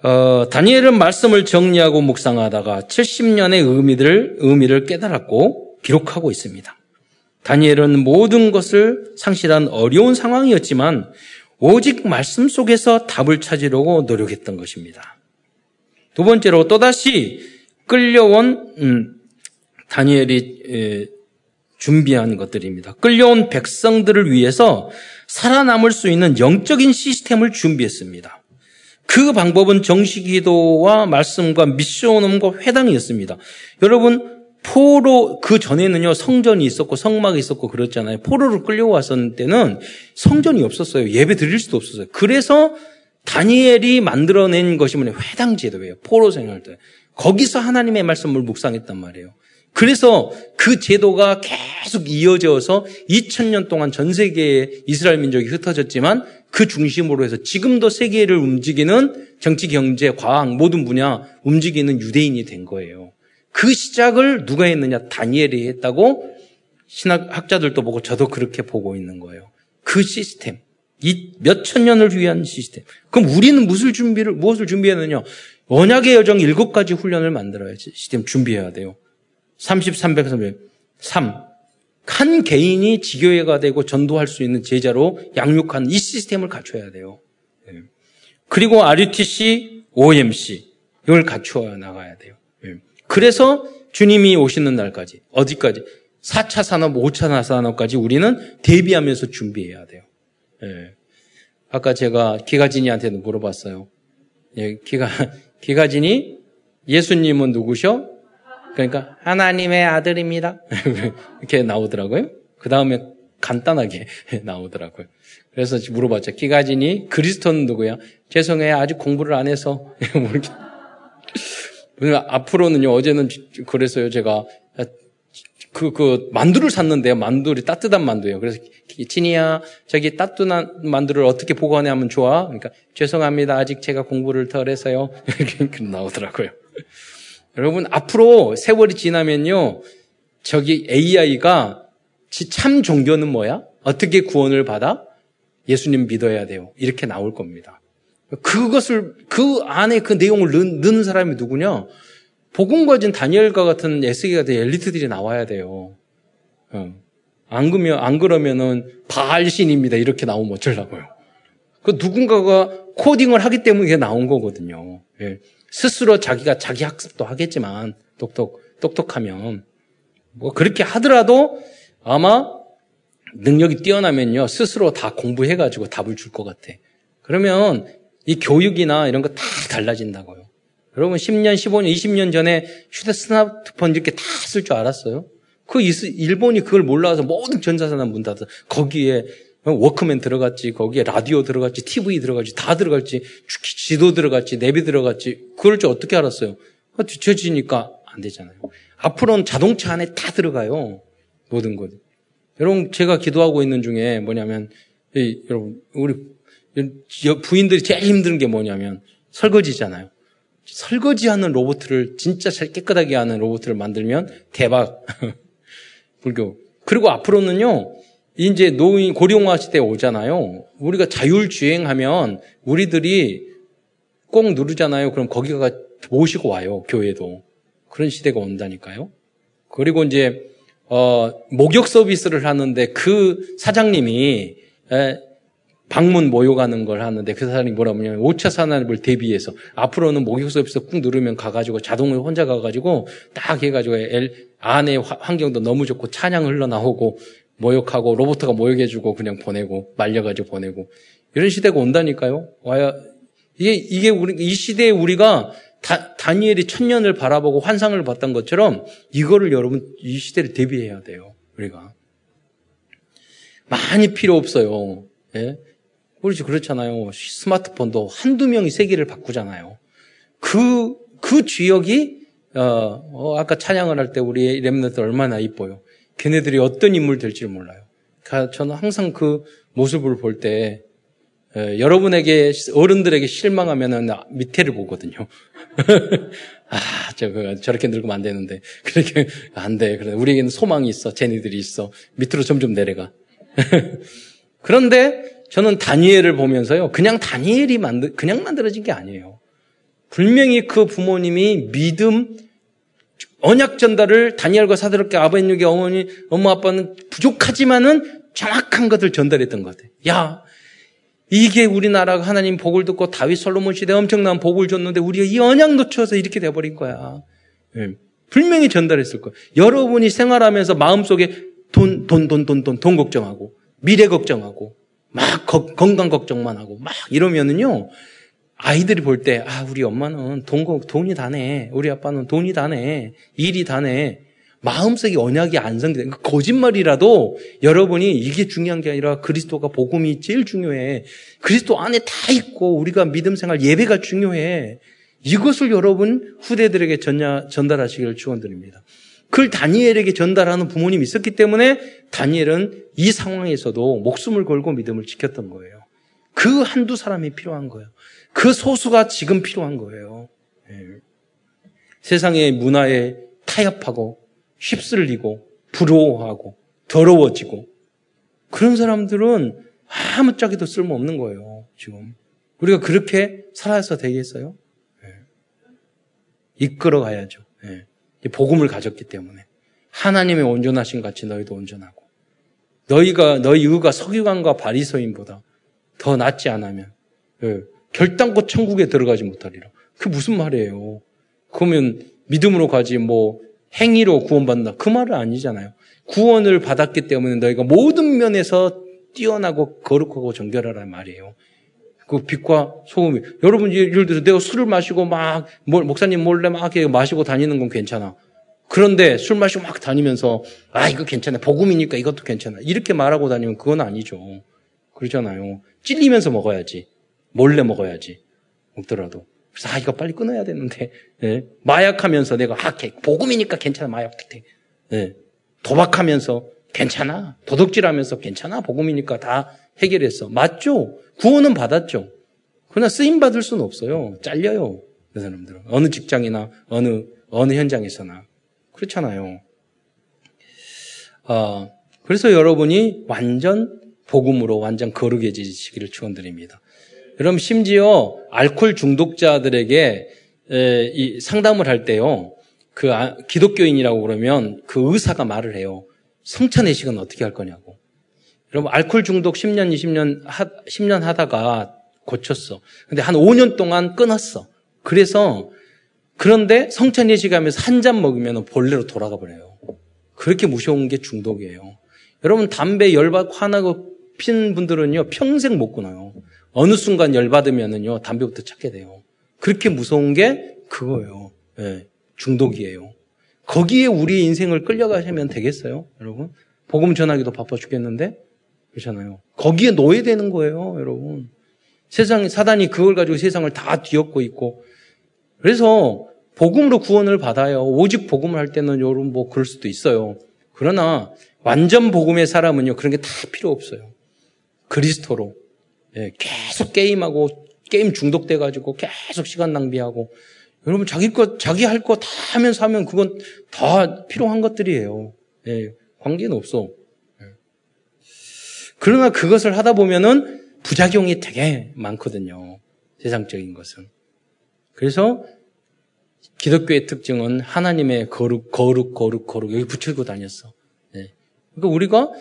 A: 어, 다니엘은 말씀을 정리하고 묵상하다가 70년의 의미를, 의미를 깨달았고 기록하고 있습니다. 다니엘은 모든 것을 상실한 어려운 상황이었지만 오직 말씀 속에서 답을 찾으려고 노력했던 것입니다. 두 번째로 또다시 끌려온 음, 다니엘이 에, 준비한 것들입니다. 끌려온 백성들을 위해서 살아남을 수 있는 영적인 시스템을 준비했습니다. 그 방법은 정식 기도와 말씀과 미션음과 회당이었습니다. 여러분 포로 그 전에는요 성전이 있었고 성막이 있었고 그랬잖아요. 포로를 끌려왔었을 때는 성전이 없었어요. 예배 드릴 수도 없었어요. 그래서 다니엘이 만들어낸 것이 뭐냐 회당 제도예요. 포로 생활 때 거기서 하나님의 말씀을 묵상했단 말이에요. 그래서 그 제도가 계속 이어져서 2000년 동안 전 세계에 이스라엘 민족이 흩어졌지만 그 중심으로 해서 지금도 세계를 움직이는 정치, 경제, 과학 모든 분야 움직이는 유대인이 된 거예요. 그 시작을 누가 했느냐? 다니엘이 했다고 신학학자들도 보고 저도 그렇게 보고 있는 거예요. 그 시스템. 이 몇 천 년을 위한 시스템. 그럼 우리는 무엇을 준비를, 무엇을 준비했느냐? 언약의 여정 일곱 가지 훈련을 만들어야 시스템 준비해야 돼요. 30, 300, 300. 3. 한 개인이 지교회가 되고 전도할 수 있는 제자로 양육하는 이 시스템을 갖춰야 돼요. 예. 그리고 RUTC, OMC 이걸 갖추어 나가야 돼요. 예. 그래서 주님이 오시는 날까지 어디까지 4차 산업, 5차 산업까지 우리는 대비하면서 준비해야 돼요. 예. 아까 제가 기가진이한테도 물어봤어요. 기가 기가진이 예수님은 누구셔? 그러니까 하나님의 아들입니다. 이렇게 나오더라고요. 그 다음에 간단하게 나오더라고요. 그래서 물어봤죠. 기가진이 그리스도는 누구야? 죄송해요. 아직 공부를 안 해서. 앞으로는요, 어제는 그래서요, 제가 그, 그, 만두를 샀는데요. 만두를 따뜻한 만두예요. 그래서, 진이야, 저기 따뜻한 만두를 어떻게 보관하면 좋아? 그러니까, 죄송합니다. 아직 제가 공부를 덜 해서요. 이렇게 나오더라고요. 여러분, 앞으로 세월이 지나면요, 저기 AI가 참 종교는 뭐야? 어떻게 구원을 받아? 예수님 믿어야 돼요. 이렇게 나올 겁니다. 그것을 그 안에 그 내용을 넣, 는 사람이 누구냐? 복음 가진 다니엘과 같은 에스겔 같은 엘리트들이 나와야 돼요. 어. 안 그러면 안 그러면은 바알신입니다 이렇게 나오면 어쩌려고요? 그 누군가가 코딩을 하기 때문에 이게 나온 거거든요. 예. 스스로 자기가 자기 학습도 하겠지만 똑똑 똑똑하면 뭐 그렇게 하더라도 아마 능력이 뛰어나면요 스스로 다 공부해가지고 답을 줄 것 같아. 그러면 이 교육이나 이런 거 다 달라진다고요. 여러분 10년, 15년, 20년 전에 휴대 스마트폰 이렇게 다 쓸 줄 알았어요? 그 일본이 그걸 몰라서 모든 전자산업 문 닫아 거기에 워크맨 들어갔지, 거기에 라디오 들어갔지, TV 들어갔지, 다 들어갔지, 지도 들어갔지, 내비 들어갔지. 그럴 줄 어떻게 알았어요? 뒤쳐지니까 안 되잖아요. 앞으로는 자동차 안에 다 들어가요. 모든 것. 여러분, 제가 기도하고 있는 중에 뭐냐면, 이, 여러분, 우리 부인들이 제일 힘든 게 뭐냐면, 설거지잖아요. 설거지하는 로봇을 진짜 잘 깨끗하게 하는 로봇을 만들면 대박. 불교. 그리고 앞으로는요, 이제 노인 고령화 시대 오잖아요. 우리가 자율주행하면 우리들이 꼭 누르잖아요. 그럼 거기가 모시고 와요. 교회도. 그런 시대가 온다니까요. 그리고 이제 어, 목욕 서비스를 하는데 그 사장님이 에, 방문 모욕하는 걸 하는데 그 사람이 뭐라 하냐면 5차 산업을 대비해서 앞으로는 목욕 서비스 꾹 누르면 가가지고 자동으로 혼자 가가지고 딱 해가지고 엘, 안에 환경도 너무 좋고 찬양 흘러나오고 모욕하고 로봇가 모욕해주고 그냥 보내고 말려가지고 보내고 이런 시대가 온다니까요. 와야 이게 이게 우리 이 시대에 우리가 다, 다니엘이 천년을 바라보고 환상을 봤던 것처럼 이거를 여러분 이 시대를 대비해야 돼요. 우리가 많이 필요 없어요. 예? 그렇지 그렇잖아요. 스마트폰도 한두 명이 세계를 바꾸잖아요. 그, 그 주역이, 어, 어 아까 찬양을 할 때 우리 랩너들 얼마나 이뻐요. 걔네들이 어떤 인물 될지 몰라요. 저는 항상 그 모습을 볼 때, 에, 여러분에게, 어른들에게 실망하면은 밑에를 보거든요. 아, 저, 그, 저렇게 늙으면 안 되는데. 그렇게, 안 돼. 그래. 우리에게는 소망이 있어. 쟤네들이 있어. 밑으로 점점 내려가. 그런데 저는 다니엘을 보면서요. 그냥 다니엘이 만들, 그냥 만들어진 게 아니에요. 분명히 그 부모님이 믿음, 언약 전달을 다니엘과 사드럽게 아버님에게 어머니, 엄마 아빠는 부족하지만은 정확한 것을 전달했던 것 같아요. 야, 이게 우리나라가 하나님 복을 듣고 다윗 솔로몬 시대 엄청난 복을 줬는데 우리가 이 언약 놓쳐서 이렇게 돼버린 거야. 네. 분명히 전달했을 거예요. 여러분이 생활하면서 마음속에 돈, 돈, 돈, 돈, 돈, 돈 걱정하고 미래 걱정하고 막 거, 건강 걱정만 하고 막 이러면은요 아이들이 볼 때, 아, 우리 엄마는 돈, 돈이 다네. 우리 아빠는 돈이 다네. 일이 다네. 마음속에 언약이 안성돼. 그러니까 거짓말이라도 여러분이 이게 중요한 게 아니라 그리스도가 복음이 제일 중요해. 그리스도 안에 다 있고 우리가 믿음 생활 예배가 중요해. 이것을 여러분 후대들에게 전야, 전달하시기를 축원드립니다. 그걸 다니엘에게 전달하는 부모님이 있었기 때문에 다니엘은 이 상황에서도 목숨을 걸고 믿음을 지켰던 거예요. 그 한두 사람이 필요한 거예요. 그 소수가 지금 필요한 거예요. 네. 세상의 문화에 타협하고 휩쓸리고 부러워하고 더러워지고 그런 사람들은 아무짝에도 쓸모없는 거예요. 지금 우리가 그렇게 살아서 되겠어요? 네. 이끌어 가야죠. 네. 복음을 가졌기 때문에 하나님의 온전하신 같이 너희도 온전하고 너희가 너희 의가 석유관과 바리서인보다 더 낫지 않으면 네. 결단코 천국에 들어가지 못하리라. 그 무슨 말이에요? 그러면 믿음으로 가지 뭐 행위로 구원받는다. 그 말은 아니잖아요. 구원을 받았기 때문에 너희가 모든 면에서 뛰어나고 거룩하고 정결하란 말이에요. 그 빛과 소금이. 여러분, 예를 들어서 내가 술을 마시고 막, 목사님 몰래 막 마시고 다니는 건 괜찮아. 그런데 술 마시고 막 다니면서, 아, 이거 괜찮아. 복음이니까 이것도 괜찮아. 이렇게 말하고 다니면 그건 아니죠. 그러잖아요. 찔리면서 먹어야지. 몰래 먹어야지. 먹더라도. 그래서 아 이거 빨리 끊어야 되는데. 네. 마약하면서 내가 아 복음이니까 괜찮아 마약 네. 도박하면서 괜찮아. 도둑질하면서 괜찮아. 복음이니까 다 해결했어. 맞죠? 구원은 받았죠. 그러나 쓰임 받을 수는 없어요. 잘려요. 그 사람들은. 어느 직장이나 어느 어느 현장에서나. 그렇잖아요. 어, 그래서 여러분이 완전 복음으로 완전 거룩해지시기를 축원드립니다. 여러분 심지어 알코올 중독자들에게 에, 이 상담을 할 때요. 그 아, 기독교인이라고 그러면 그 의사가 말을 해요. 성찬 의식은 어떻게 할 거냐고. 여러분 알코올 중독 10년, 20년 하, 10년 하다가 고쳤어. 근데 한 5년 동안 끊었어. 그래서 그런데 성찬 예식하면서 한 잔 먹으면 본래로 돌아가 버려요. 그렇게 무서운 게 중독이에요. 여러분 담배 열받고 화나고 핀 분들은요 평생 못 끊어요. 어느 순간 열받으면은요 담배부터 찾게 돼요. 그렇게 무서운 게 그거예요. 네, 중독이에요. 거기에 우리 인생을 끌려가시면 되겠어요, 여러분? 복음 전하기도 바빠 죽겠는데 그렇잖아요. 거기에 노예되는 거예요, 여러분. 세상 사단이 그걸 가지고 세상을 다 뒤엎고 있고 그래서 복음으로 구원을 받아요. 오직 복음을 할 때는 여러분 뭐 그럴 수도 있어요. 그러나 완전 복음의 사람은요 그런 게 다 필요 없어요. 그리스도로 예, 계속 게임하고 게임 중독돼 가지고 계속 시간 낭비하고 여러분 자기 것 자기 할 거 다 하면서 하면 그건 다 필요한 것들이에요. 예, 관계는 없어. 예. 그러나 그것을 하다 보면은 부작용이 되게 많거든요. 세상적인 것은. 그래서 기독교의 특징은 하나님의 거룩, 거룩, 거룩, 거룩 여기 붙이고 다녔어. 네. 그러니까 우리가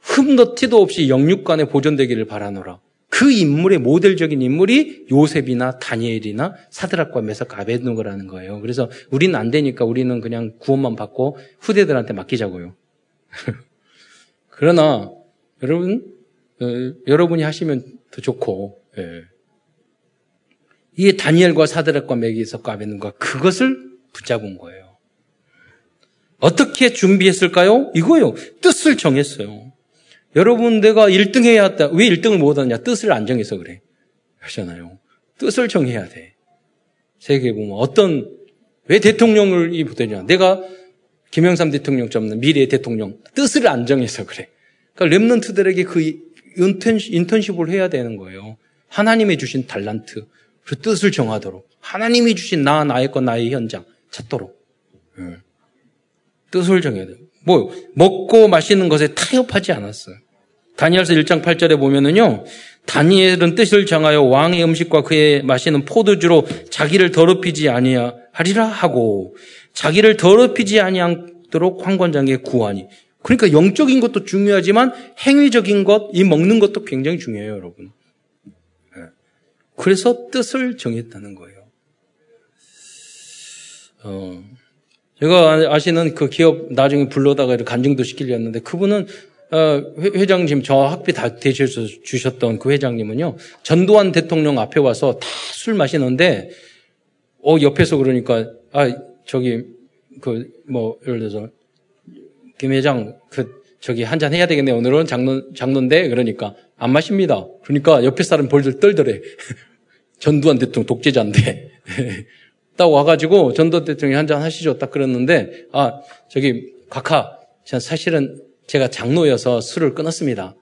A: 흠도 티도 없이 영육간에 보존되기를 바라노라. 그 인물의 모델적인 인물이 요셉이나 다니엘이나 사드락과 메삭 아베누고라는 거예요. 그래서 우리는 안 되니까 우리는 그냥 구원만 받고 후대들한테 맡기자고요. 그러나 여러분 어, 여러분이 하시면 더 좋고 예. 이게 다니엘과 사드락과 메기석과 아베는가 그것을 붙잡은 거예요. 어떻게 준비했을까요? 이거요. 뜻을 정했어요. 여러분 내가 1등 해야 한다. 왜 1등을 못 하냐? 뜻을 안 정해서 그래. 하잖아요. 뜻을 정해야 돼. 세계 보면 어떤 왜 대통령을 이 보더냐? 내가 김영삼 대통령 잡는 미래 대통령 뜻을 안 정해서 그래. 그러니까 랩런트들에게 그 인턴십, 을 해야 되는 거예요. 하나님의 주신 달란트, 그 뜻을 정하도록. 하나님이 주신 나, 나의 것, 나의 현장 찾도록. 네. 뜻을 정해야 돼요. 뭐, 먹고 마시는 것에 타협하지 않았어요. 다니엘서 1장 8절에 보면은요, 다니엘은 뜻을 정하여 왕의 음식과 그의 마시는 포도주로 자기를 더럽히지 아니하리라 하고, 자기를 더럽히지 아니하도록 황관장에 구하니. 그러니까 영적인 것도 중요하지만 행위적인 것, 이 먹는 것도 굉장히 중요해요, 여러분. 예. 그래서 뜻을 정했다는 거예요. 어, 제가 아시는 그 기업 나중에 불러다가 간증도 시키려 했는데 그분은 어, 회장님 저 학비 다 대셔서 주셨던 그 회장님은요 전두환 대통령 앞에 와서 다 술 마시는데 어 옆에서 그러니까 아 저기 그 뭐 예를 들어서 김 회장, 그, 저기 한 잔 해야 되겠네. 오늘은 장론, 장론데? 그러니까, 안 마십니다. 그러니까 옆에 사람 벌들 떨더래. 전두환 대통령 독재자인데. 딱 와가지고 전두환 대통령이 한 잔 하시죠. 딱 그랬는데, 아, 저기, 각하, 사실은 제가 장로여서 술을 끊었습니다.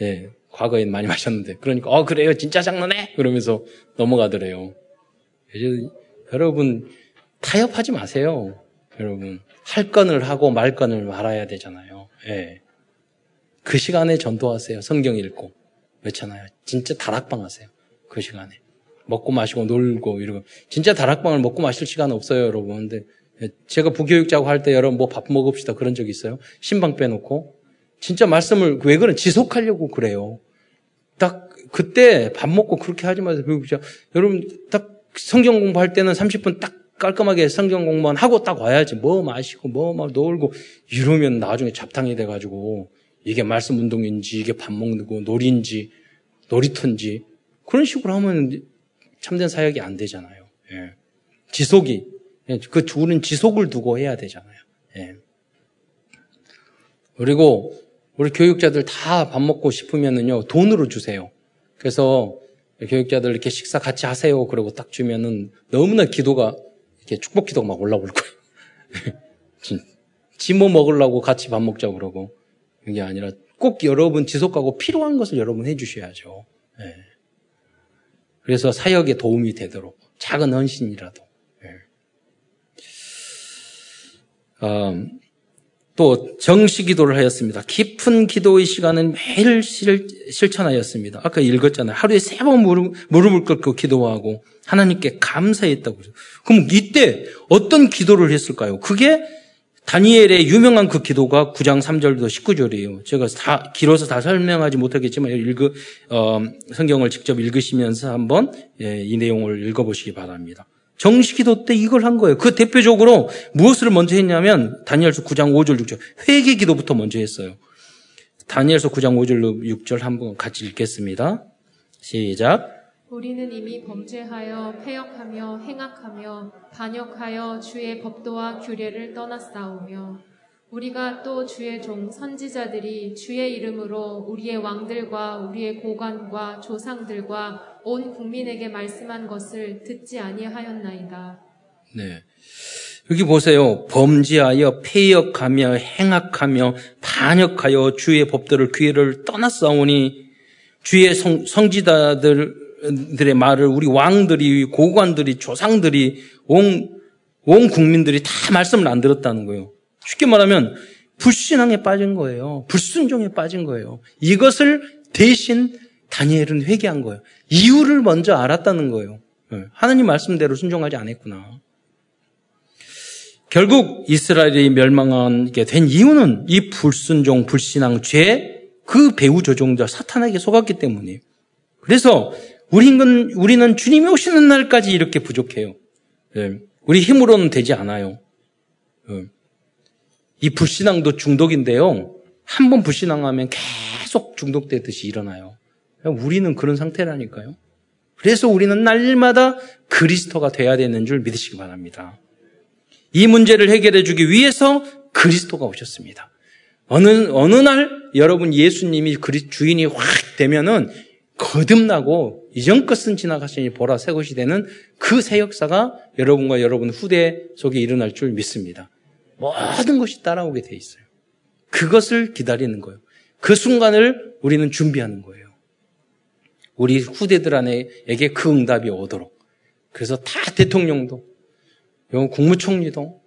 A: 예, 과거에 많이 마셨는데. 그러니까, 어, 그래요. 진짜 장로네? 그러면서 넘어가더래요. 여러분, 타협하지 마세요. 여러분. 할 건을 하고 말 건을 말아야 되잖아요. 예. 그 시간에 전도하세요. 성경 읽고. 그렇잖아요. 진짜 다락방 하세요. 그 시간에. 먹고 마시고 놀고 이러고. 진짜 다락방을 먹고 마실 시간 없어요, 여러분. 근데 제가 부교육자고 할 때 여러분 뭐 밥 먹읍시다 그런 적 있어요? 신방 빼놓고. 진짜 말씀을 왜 그런 지속하려고 그래요. 딱 그때 밥 먹고 그렇게 하지 마세요. 여러분 딱 성경 공부할 때는 30분 딱 깔끔하게 성경 공부만 하고 딱 와야지. 뭐 마시고, 뭐, 막 놀고, 이러면 나중에 잡탕이 돼가지고, 이게 말씀 운동인지, 이게 밥 먹는 거, 놀이인지, 놀이터인지, 그런 식으로 하면 참된 사역이 안 되잖아요. 예. 지속이, 예. 그 둘은 지속을 두고 해야 되잖아요. 예. 그리고 우리 교육자들 다 밥 먹고 싶으면은요, 돈으로 주세요. 그래서 교육자들 이렇게 식사 같이 하세요. 그러고 딱 주면은 너무나 기도가 이렇게 축복 기도가 막 올라올 거예요. 지모 먹으려고 같이 밥 먹자고 그러고 그게 아니라 꼭 여러분 지속하고 필요한 것을 여러분 해주셔야죠. 네. 그래서 사역에 도움이 되도록 작은 헌신이라도. 네. 음, 또 정시 기도를 하였습니다. 깊은 기도의 시간은 매일 실, 실천하였습니다. 아까 읽었잖아요. 하루에 세 번 무릎, 무릎을 꿇고 기도하고 하나님께 감사했다고. 그럼 이때 어떤 기도를 했을까요? 그게 다니엘의 유명한 그 기도가 9장 3절부터 19절이에요. 제가 다, 길어서 다 설명하지 못하겠지만, 읽어, 어, 성경을 직접 읽으시면서 한번, 예, 이 내용을 읽어보시기 바랍니다. 정식기도 때 이걸 한 거예요. 그 대표적으로 무엇을 먼저 했냐면, 다니엘서 9장 5절 6절, 회개 기도부터 먼저 했어요. 다니엘서 9장 5절 6절 한번 같이 읽겠습니다. 시작.
B: 우리는 이미 범죄하여 폐역하며 행악하며 반역하여 주의 법도와 규례를 떠났사오며 우리가 또 주의 종 선지자들이 주의 이름으로 우리의 왕들과 우리의 고관과 조상들과 온 국민에게 말씀한 것을 듣지 아니하였나이다.
A: 네. 여기 보세요. 범죄하여 폐역하며 행악하며 반역하여 주의 법들을 규례를 떠났사오니 주의 성, 성지자들 들의 말을 우리 왕들이, 고관들이, 조상들이, 온, 온 국민들이 다 말씀을 안 들었다는 거예요. 쉽게 말하면 불신앙에 빠진 거예요. 불순종에 빠진 거예요. 이것을 대신 다니엘은 회개한 거예요. 이유를 먼저 알았다는 거예요. 예, 하나님 말씀대로 순종하지 않았구나. 결국 이스라엘이 멸망하게 된 이유는 이 불순종, 불신앙, 죄, 그 배후 조종자 사탄에게 속았기 때문이에요. 그래서 우리는, 우리는 주님이 오시는 날까지 이렇게 부족해요. 예. 우리 힘으로는 되지 않아요. 예. 이 불신앙도 중독인데요. 한 번 불신앙하면 계속 중독되듯이 일어나요. 우리는 그런 상태라니까요. 그래서 우리는 날마다 그리스도가 돼야 되는 줄 믿으시기 바랍니다. 이 문제를 해결해 주기 위해서 그리스도가 오셨습니다. 어느, 어느 날 여러분 예수님이 주인이 확 되면은 거듭나고 이전 것은 지나갔으니 보라 새 것이 되는 그 새 역사가 여러분과 여러분 후대 속에 일어날 줄 믿습니다. 모든 것이 따라오게 돼 있어요. 그것을 기다리는 거예요. 그 순간을 우리는 준비하는 거예요. 우리 후대들에게 그 응답이 오도록. 그래서 다 대통령도, 국무총리도,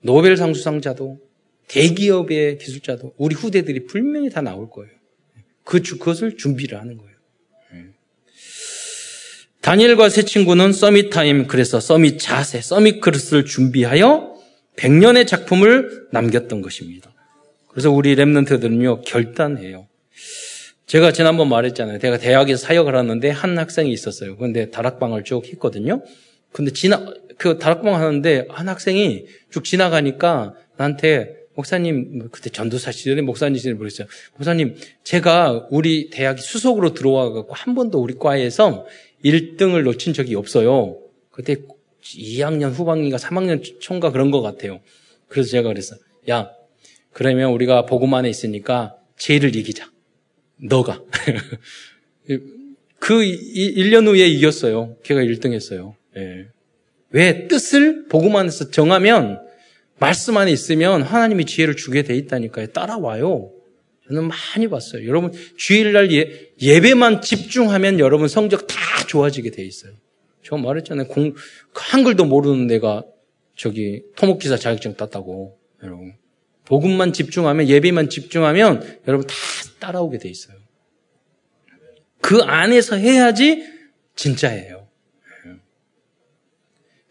A: 노벨상 수상자도, 대기업의 기술자도, 우리 후대들이 분명히 다 나올 거예요. 그, 그것을 준비를 하는 거예요. 다니엘과 세 친구는 서밋 타임, 그래서 서밋 자세, 서밋 그릇을 준비하여 100년의 작품을 남겼던 것입니다. 그래서 우리 랩런트들은요, 결단해요. 제가 지난번 말했잖아요. 제가 대학에 사역을 하는데 한 학생이 있었어요. 근데 다락방을 쭉 했거든요. 근데 지나, 그 다락방 하는데 한 학생이 쭉 지나가니까 나한테 목사님, 그때 전도사 시절에 목사님이신지 모르겠어요. 목사님, 제가 우리 대학 수석으로 들어와갖고 한 번도 우리 과에서 1등을 놓친 적이 없어요. 그때 2학년 후반기가 3학년 총가 그런 것 같아요. 그래서 제가 그랬어. 야, 그러면 우리가 복음 안에 있으니까 죄를 이기자. 너가. 그 1년 후에 이겼어요. 걔가 1등 했어요. 예. 왜? 뜻을 복음 안에서 정하면 말씀 안에 있으면 하나님이 지혜를 주게 돼 있다니까요. 따라와요. 저는 많이 봤어요. 여러분 주일날 예, 예배만 집중하면 여러분 성적 다 좋아지게 돼 있어요. 저 말했잖아요. 공, 한글도 모르는 내가 저기 토목기사 자격증 땄다고. 여러분 복음만 집중하면 예배만 집중하면 여러분 다 따라오게 돼 있어요. 그 안에서 해야지 진짜예요.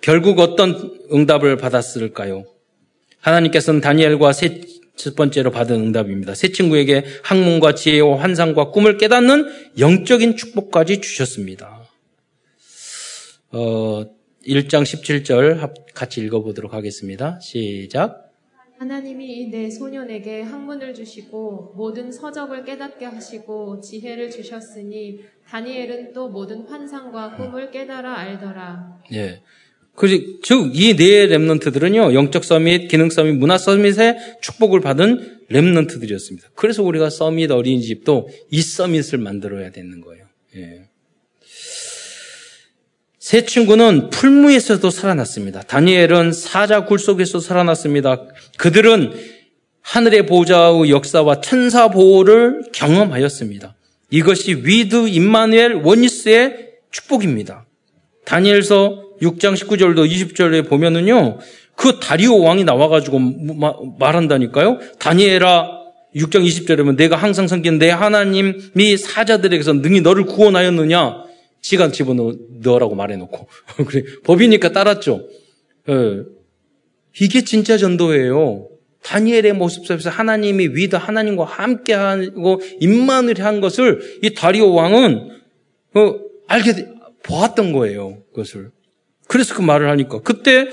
A: 결국 어떤 응답을 받았을까요? 하나님께서는 다니엘과 세, 첫 번째로 받은 응답입니다. 세 친구에게 학문과 지혜와 환상과 꿈을 깨닫는 영적인 축복까지 주셨습니다. 어, 1장 17절 같이 읽어보도록 하겠습니다. 시작.
B: 하나님이 이네 소년에게 학문을 주시고 모든 서적을 깨닫게 하시고 지혜를 주셨으니 다니엘은 또 모든 환상과 꿈을 깨달아 알더라.
A: 예. 즉, 이 네 랩런트들은요, 영적 서밋, 기능 서밋, 문화 서밋의 축복을 받은 랩런트들이었습니다. 그래서 우리가 서밋 어린이집도 이 서밋을 만들어야 되는 거예요. 예. 세 친구는 풀무에서도 살아났습니다. 다니엘은 사자 굴 속에서 살아났습니다. 그들은 하늘의 보좌의 역사와 천사 보호를 경험하였습니다. 이것이 with Immanuel oneness의 축복입니다. 다니엘서 6장 19절도 20절에 보면은요, 그 다리오 왕이 나와가지고 말한다니까요. 다니엘아 6장 20절에 보면 내가 항상 섬긴 내 하나님이 사자들에게서 능히 너를 구원하였느냐? 지가 집어넣으라고 말해놓고. 그래, 법이니까 따랐죠. 예. 이게 진짜 전도예요. 다니엘의 모습 속에서 하나님이 위다 하나님과 함께하고 임만을 한 것을 이 다리오 왕은 어, 알게 보았던 거예요. 그것을. 그래서 그 말을 하니까 그때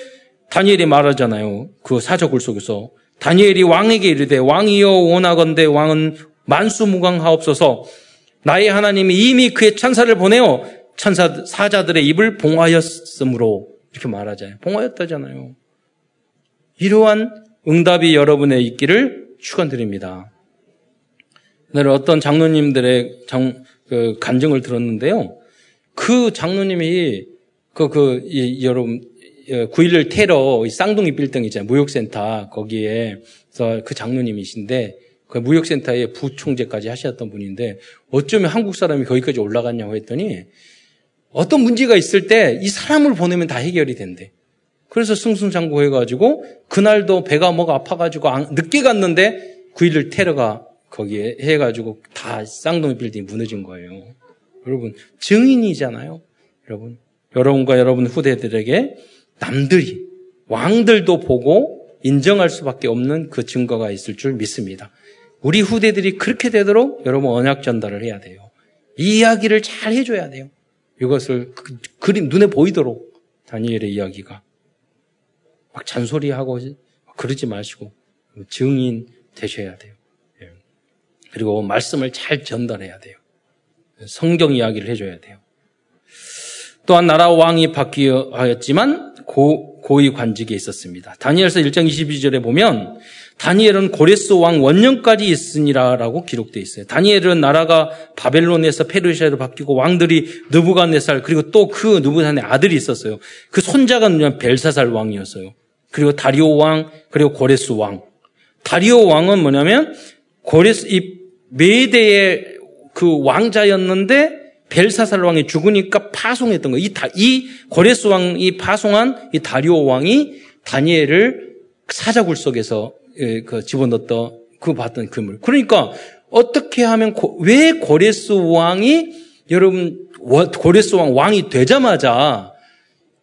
A: 다니엘이 말하잖아요. 그 사적을 속에서 다니엘이 왕에게 이르되 왕이여 원하건대 왕은 만수무강하옵소서 나의 하나님이 이미 그의 천사를 보내어 천사 사자들의 입을 봉하였으므로 이렇게 말하잖아요. 봉하였다잖아요. 이러한 응답이 여러분의 있기를 축원드립니다. 오늘 어떤 장로님들의 장, 그 간증을 들었는데요. 그 장로님이 그, 그, 이, 여러분, 9.11 테러 쌍둥이 빌딩 있잖아요. 무역센터 거기에 그 장로님이신데 그 무역센터의 부총재까지 하셨던 분인데 어쩌면 한국 사람이 거기까지 올라갔냐고 했더니 어떤 문제가 있을 때 이 사람을 보내면 다 해결이 된대. 그래서 승승장구 해가지고 그날도 배가 뭐가 아파가지고 늦게 갔는데 9.11 테러가 거기에 해가지고 다 쌍둥이 빌딩이 무너진 거예요. 여러분 증인이잖아요. 여러분 여러분과 여러분 후대들에게 남들이 왕들도 보고 인정할 수밖에 없는 그 증거가 있을 줄 믿습니다. 우리 후대들이 그렇게 되도록 여러분 언약 전달을 해야 돼요. 이 이야기를 잘 해줘야 돼요. 이것을 그, 그림 눈에 보이도록 다니엘의 이야기가 막 잔소리하고 그러지 마시고 증인 되셔야 돼요. 예. 그리고 말씀을 잘 전달해야 돼요. 성경 이야기를 해줘야 돼요. 또한 나라 왕이 바뀌었지만 고, 고위 관직에 있었습니다. 다니엘서 1장 22절에 보면 다니엘은 고레스 왕 원년까지 있으니라라고 기록되어 있어요. 다니엘은 나라가 바벨론에서 페르시아로 바뀌고 왕들이 느부갓네살 그리고 또 그 느부갓네 아들이 있었어요. 그 손자가 누구냐 벨사살 왕이었어요. 그리고 다리오 왕 그리고 고레스 왕. 다리오 왕은 뭐냐면 고레스 이 메대의 그 왕자였는데 벨사살 왕이 죽으니까 파송했던 거예요. 이, 다, 이 고레스 왕이 파송한 이 다리오 왕이 다니엘을 사자굴 속에서 예, 그 집어넣었던 그 봤던 그물. 그러니까 어떻게 하면 고, 왜 고레스 왕이 여러분 고레스 왕 왕이 되자마자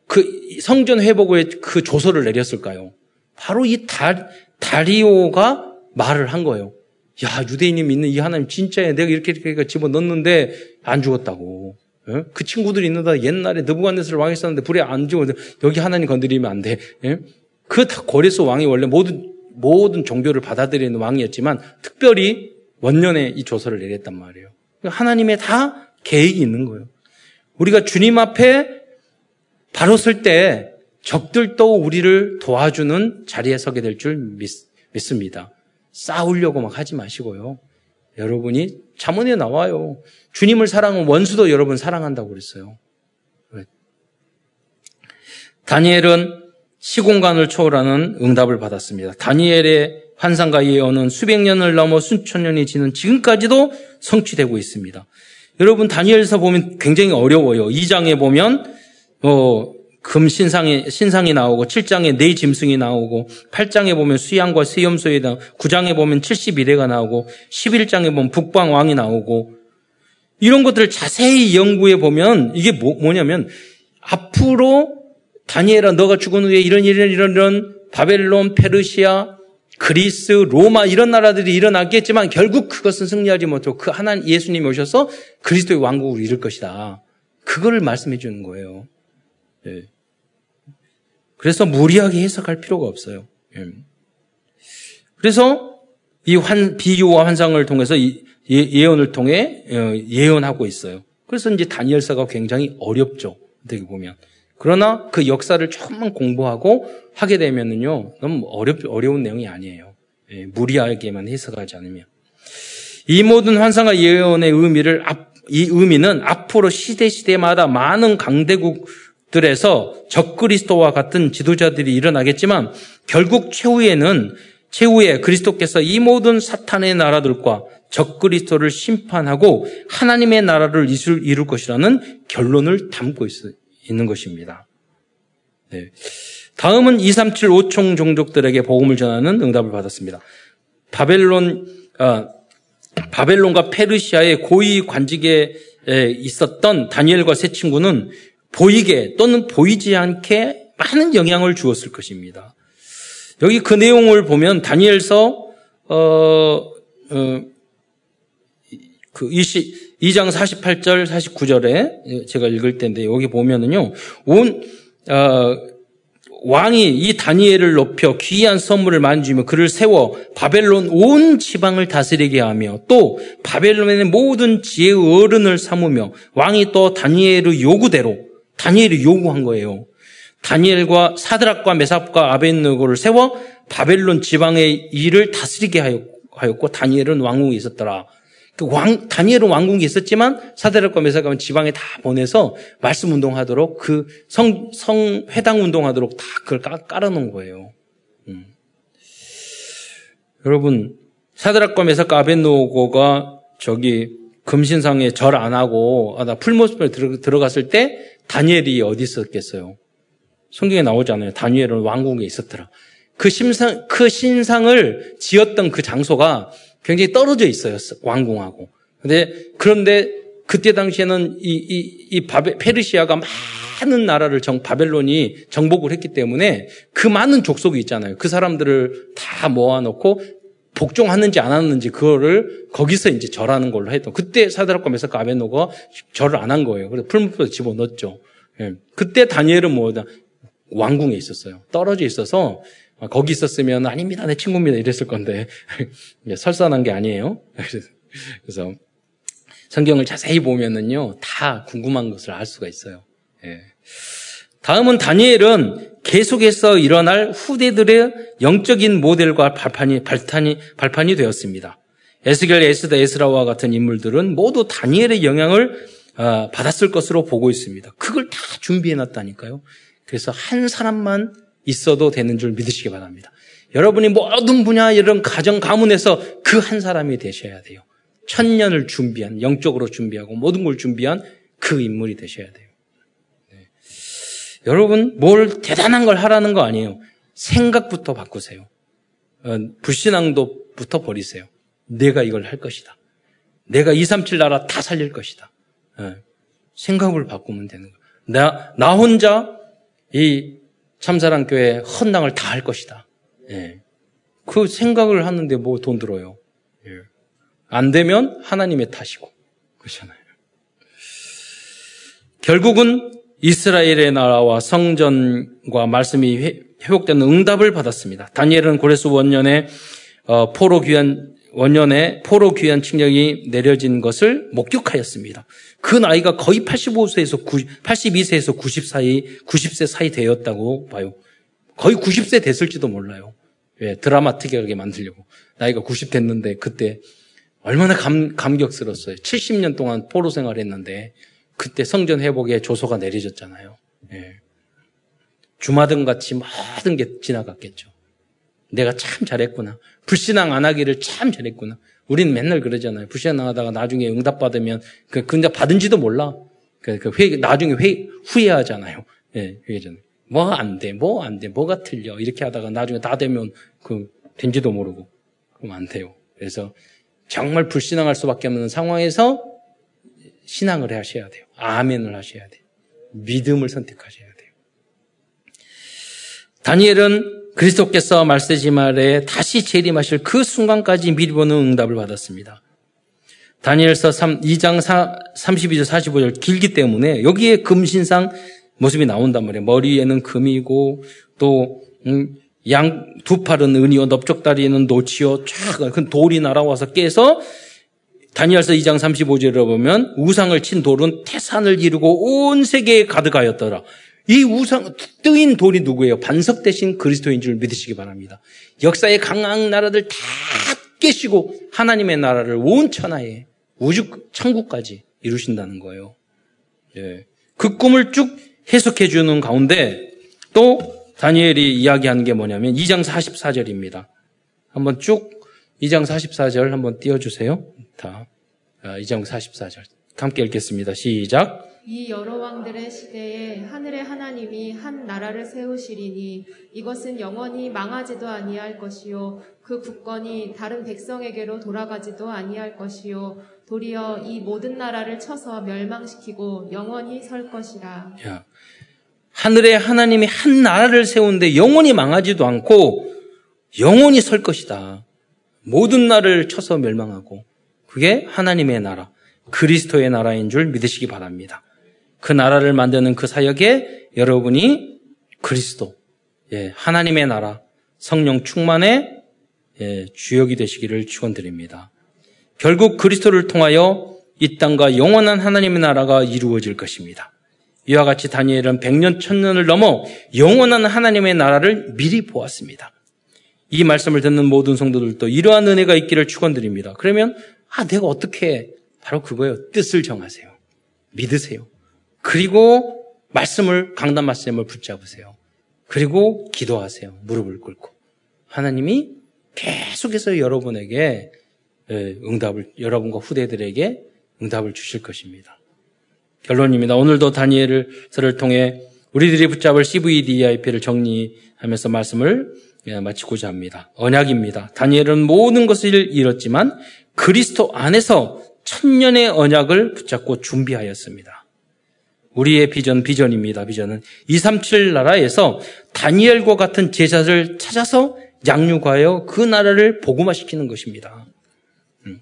A: 그 성전 회복의 그 조서를 내렸을까요? 바로 이 다, 다리오가 말을 한 거예요. 야, 유대인이 믿는 이 하나님 진짜야. 내가 이렇게 이렇게 집어 넣는데 안 죽었다고. 예? 그 친구들이 있는다. 옛날에 느부갓네살 왕이 있었는데 불에 안 죽었는데 여기 하나님 건드리면 안 돼. 예? 그다 고레스 왕이 원래 모든 모든 종교를 받아들이는 왕이었지만 특별히 원년에 이 조서를 내렸단 말이에요. 하나님의 다 계획이 있는 거예요. 우리가 주님 앞에 바로 설 때 적들도 우리를 도와주는 자리에 서게 될 줄 믿습니다. 싸우려고 막 하지 마시고요. 여러분이 자문에 나와요. 주님을 사랑한 원수도 여러분 사랑한다고 그랬어요. 다니엘은 시공간을 초월하는 응답을 받았습니다. 다니엘의 환상과 예언은 수백 년을 넘어 수천 년이 지는 지금까지도 성취되고 있습니다. 여러분 다니엘서 보면 굉장히 어려워요. 2장에 보면 어, 금 신상이, 신상이 나오고 7장에 네 짐승이 나오고 8장에 보면 수양과 수염소에 나 9장에 보면 71회가 나오고 11장에 보면 북방 왕이 나오고 이런 것들을 자세히 연구해 보면 이게 뭐, 냐면 앞으로 다니엘아 너가 죽은 후에 이런 이런 이런 이런 바벨론, 페르시아, 그리스, 로마 이런 나라들이 일어났겠지만 결국 그것은 승리하지 못하고 그 하나님 예수님이 오셔서 그리스도의 왕국을 이룰 것이다. 그거를 말씀해 주는 거예요. 네. 그래서 무리하게 해석할 필요가 없어요. 예. 그래서 이 환, 비유와 환상을 통해서 예, 예언을 통해 어, 예언하고 있어요. 그래서 이제 다니엘서가 굉장히 어렵죠. 어떻게 보면. 그러나 그 역사를 조금만 공부하고 하게 되면은요, 너무 어렵, 어려운 내용이 아니에요. 예, 무리하게만 해석하지 않으면. 이 모든 환상과 예언의 의미를, 이 의미는 앞으로 시대시대마다 많은 강대국 들에서 적그리스도와 같은 지도자들이 일어나겠지만 결국 최후에는 최후에 그리스도께서 이 모든 사탄의 나라들과 적그리스도를 심판하고 하나님의 나라를 이룰, 것이라는 결론을 담고 있, 는 것입니다. 네. 다음은 237 5총 종족들에게 복음을 전하는 응답을 받았습니다. 바벨론 어, 바벨론과 페르시아의 고위 관직에 있었던 다니엘과 세 친구는 보이게 또는 보이지 않게 많은 영향을 주었을 것입니다. 여기 그 내용을 보면 다니엘서 어, 어, 그 20, 2장 48절 49절에 제가 읽을 텐데 여기 보면은요 온 어, 왕이 이 다니엘을 높여 귀한 선물을 만지며 그를 세워 바벨론 온 지방을 다스리게 하며 또 바벨론의 모든 지혜의 어른을 삼으며 왕이 또 다니엘의 요구대로 다니엘이 요구한 거예요. 다니엘과 사드락과 메삽과 아벤느고를 세워 바벨론 지방의 일을 다스리게 하였고 다니엘은 왕궁에 있었더라. 그 왕, 다니엘은 왕궁에 있었지만 사드락과 메사가는 지방에 다 보내서 말씀 운동하도록 그 성, 성, 회당 운동하도록 다 그걸 깔 아 놓은 거예요. 음. 여러분, 사드락과 메사가 아벤노고가 저기 금신상에 절 안 하고, 아, 나 풀모습에 들어 갔을 때 다니엘이 어디 있었겠어요? 성경에 나오잖아요. 다니엘은 왕궁에 있었더라. 그 신상, 그 신상을 지었던 그 장소가 굉장히 떨어져 있어요. 왕궁하고. 근데, 그런데 그때 당시에는 이, 이, 이 바베, 페르시아가 많은 나라를 정, 바벨론이 정복을 했기 때문에 그 많은 족속이 있잖아요. 그 사람들을 다 모아놓고 복종하는지 안 하는지 그거를 거기서 이제 절하는 걸로 했던. 그때 사드락과 메사카 아베노가 절을 안 한 거예요. 그래서 풀무에 집어넣었죠. 예. 그때 다니엘은 뭐다 왕궁에 있었어요. 떨어져 있어서 아, 거기 있었으면 아닙니다. 내 친구입니다. 이랬을 건데 설산한 게 아니에요. 그래서 성경을 자세히 보면은요 다 궁금한 것을 알 수가 있어요. 예. 다음은 다니엘은 계속해서 일어날 후대들의 영적인 모델과 발판이 발판이 발판이 되었습니다. 에스겔, 에스다, 에스라와 같은 인물들은 모두 다니엘의 영향을 아, 받았을 것으로 보고 있습니다. 그걸 다 준비해 놨다니까요. 그래서 한 사람만 있어도 되는 줄 믿으시기 바랍니다. 여러분이 모든 분야 이런 가정 가문에서 그 한 사람이 되셔야 돼요. 천년을 준비한 영적으로 준비하고 모든 걸 준비한 그 인물이 되셔야 돼요. 네. 여러분 뭘 대단한 걸 하라는 거 아니에요. 생각부터 바꾸세요. 어, 불신앙도부터 버리세요. 내가 이걸 할 것이다. 내가 237 나라 다 살릴 것이다. 네. 생각을 바꾸면 되는 거예요. 나, 나 혼자 이 참사랑교회 헌당을 다 할 것이다. 예. 그 생각을 하는데 뭐 돈 들어요. 예. 안 되면 하나님의 탓이고. 그렇잖아요. 결국은 이스라엘의 나라와 성전과 말씀이 회복되는 응답을 받았습니다. 다니엘은 고레스 원년에 어, 포로 귀한 원년에 포로 귀한 칙령이 내려진 것을 목격하였습니다. 그 나이가 거의 85세에서 90, 82세에서 90 사이, 90세 사이 되었다고 봐요. 거의 90세 됐을지도 몰라요. 예, 드라마 특이하게 만들려고. 나이가 90 됐는데 그때 얼마나 감, 감격스러웠어요. 70년 동안 포로 생활했는데 그때 성전 회복에 조소가 내려졌잖아요. 예. 주마등 같이 모든 게 지나갔겠죠. 내가 참 잘했구나. 불신앙 안 하기를 참 잘했구나. 우리는 맨날 그러잖아요. 불신앙 하다가 나중에 응답 받으면 그, 그 응답 받은지도 몰라. 그, 그 회, 나중에 회, 후회하잖아요. 예, 회의잖아요. 뭐안 돼, 뭐 안 돼, 뭐가 틀려. 이렇게 하다가 나중에 다 되면 그, 된지도 모르고. 그러면 안 돼요. 그래서 정말 불신앙할 수밖에 없는 상황에서 신앙을 하셔야 돼요. 아멘을 하셔야 돼요. 믿음을 선택하셔야 돼요. 다니엘은 그리스도께서 말세지 말에 다시 재림하실 그 순간까지 미리 보는 응답을 받았습니다. 다니엘서 3, 2장 4, 32절 45절 길기 때문에 여기에 금신상 모습이 나온단 말이에요. 머리에는 금이고 또 음, 양두 팔은 은이요 넓적다리는 노치요 쫙그 돌이 날아와서 깨서 다니엘서 2장 35절에 보면 우상을 친 돌은 태산을 이루고 온 세계에 가득하였더라. 이 우상, 뜨인 돌이 누구예요? 반석 대신 그리스도인 줄 믿으시기 바랍니다. 역사의 강한 나라들 다 깨시고 하나님의 나라를 온 천하에 우주 천국까지 이루신다는 거예요. 예. 그 꿈을 쭉 해석해 주는 가운데 또 다니엘이 이야기한 게 뭐냐면 2장 44절입니다. 한번 쭉 2장 44절 한번 띄워 주세요. 다 2장 아, 44절 함께 읽겠습니다. 시작.
B: 이 여러 왕들의 시대에 하늘의 하나님이 한 나라를 세우시리니 이것은 영원히 망하지도 아니할 것이요 그 국권이 다른 백성에게로 돌아가지도 아니할 것이요 도리어 이 모든 나라를 쳐서 멸망시키고 영원히 설 것이라.
A: 야, 하늘의 하나님이 한 나라를 세우는데 영원히 망하지도 않고 영원히 설 것이다. 모든 나라를 쳐서 멸망하고 그게 하나님의 나라, 그리스도의 나라인 줄 믿으시기 바랍니다. 그 나라를 만드는 그 사역에 여러분이 그리스도, 예, 하나님의 나라, 성령 충만의 예, 주역이 되시기를 축원드립니다. 결국 그리스도를 통하여 이 땅과 영원한 하나님의 나라가 이루어질 것입니다. 이와 같이 다니엘은 100년, 1000년을 넘어 영원한 하나님의 나라를 미리 보았습니다. 이 말씀을 듣는 모든 성도들도 이러한 은혜가 있기를 축원드립니다. 그러면 아 내가 어떻게 바로 그거예요. 뜻을 정하세요. 믿으세요. 그리고 말씀을 강단 말씀을 붙잡으세요. 그리고 기도하세요. 무릎을 꿇고 하나님이 계속해서 여러분에게 예, 응답을 여러분과 후대들에게 응답을 주실 것입니다. 결론입니다. 오늘도 다니엘을 통해 우리들이 붙잡을 CVDIP를 정리하면서 말씀을 예, 마치고자 합니다. 언약입니다. 다니엘은 모든 것을 잃었지만 그리스도 안에서 천년의 언약을 붙잡고 준비하였습니다. 우리의 비전, 비전입니다. 비전은 237 나라에서 다니엘과 같은 제자를 찾아서 양육하여 그 나라를 복음화시키는 것입니다. 음.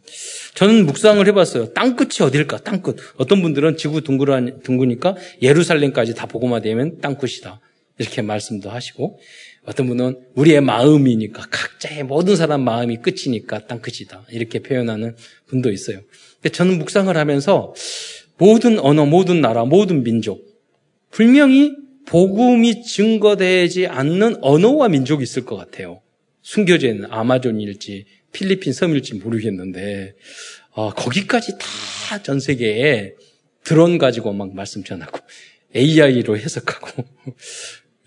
A: 저는 묵상을 해봤어요. 땅끝이 어딜까? 땅끝. 어떤 분들은 지구 둥그니까 예루살렘까지 다 복음화되면 땅끝이다. 이렇게 말씀도 하시고 어떤 분은 우리의 마음이니까 각자의 모든 사람 마음이 끝이니까 땅 끝이다. 이렇게 표현하는 분도 있어요. 근데 저는 묵상을 하면서 모든 언어, 모든 나라, 모든 민족 분명히 복음이 증거되지 않는 언어와 민족이 있을 것 같아요. 숨겨져 있는 아마존일지 필리핀 섬일지 모르겠는데 어, 거기까지 다 전 세계에 드론 가지고 막 말씀 전하고 AI로 해석하고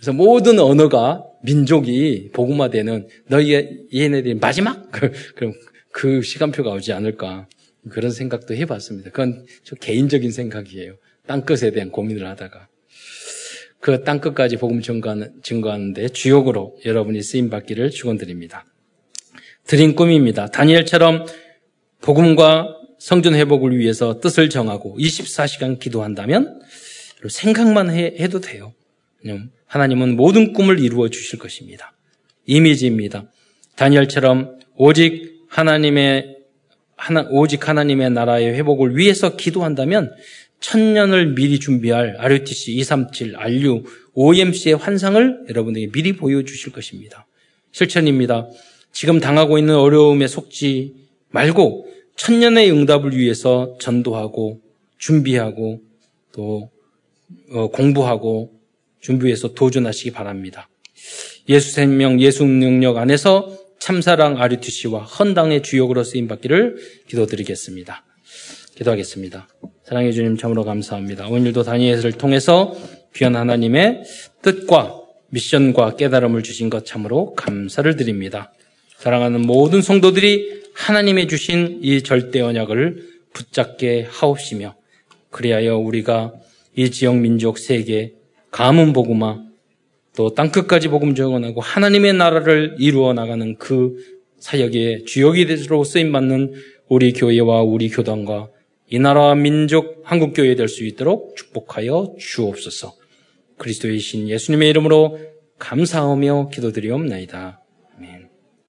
A: 그래서 모든 언어가 민족이 복음화되는 너희 얘네들이 마지막 그럼 그 시간표가 오지 않을까 그런 생각도 해봤습니다. 그건 저 개인적인 생각이에요. 땅끝에 대한 고민을 하다가 그 땅끝까지 복음 증거하는, 증거하는데 주역으로 여러분이 쓰임 받기를 축원드립니다. 드린 꿈입니다. 다니엘처럼 복음과 성전 회복을 위해서 뜻을 정하고 24시간 기도한다면 생각만 해, 도 돼요. 하나님은 모든 꿈을 이루어 주실 것입니다. 이미지입니다. 다니엘처럼 오직 하나님의 하나, 오직 하나님의 나라의 회복을 위해서 기도한다면 천년을 미리 준비할 RUTC 237, RU, OMC의 환상을 여러분에게 미리 보여주실 것입니다. 실천입니다. 지금 당하고 있는 어려움에 속지 말고 천년의 응답을 위해서 전도하고 준비하고 또 어, 공부하고 준비해서 도전하시기 바랍니다. 예수 생명, 예수 능력 안에서 참사랑 RUTC와 헌당의 주역으로 쓰임 받기를 기도드리겠습니다. 기도하겠습니다. 사랑해 주님 참으로 감사합니다. 오늘도 다니엘을 통해서 귀한 하나님의 뜻과 미션과 깨달음을 주신 것 참으로 감사를 드립니다. 사랑하는 모든 성도들이 하나님의 주신 이 절대 언약을 붙잡게 하옵시며 그리하여 우리가 이 지역 민족 세계 가문 복음화 또 땅끝까지 복음 전하고 하나님의 나라를 이루어 나가는 그 사역의 주역이 되도록 쓰임 받는 우리 교회와 우리 교단과 이 나라와 민족 한국 교회 될 수 있도록 축복하여 주옵소서. 그리스도의 신 예수님의 이름으로 감사하며 기도드리옵나이다.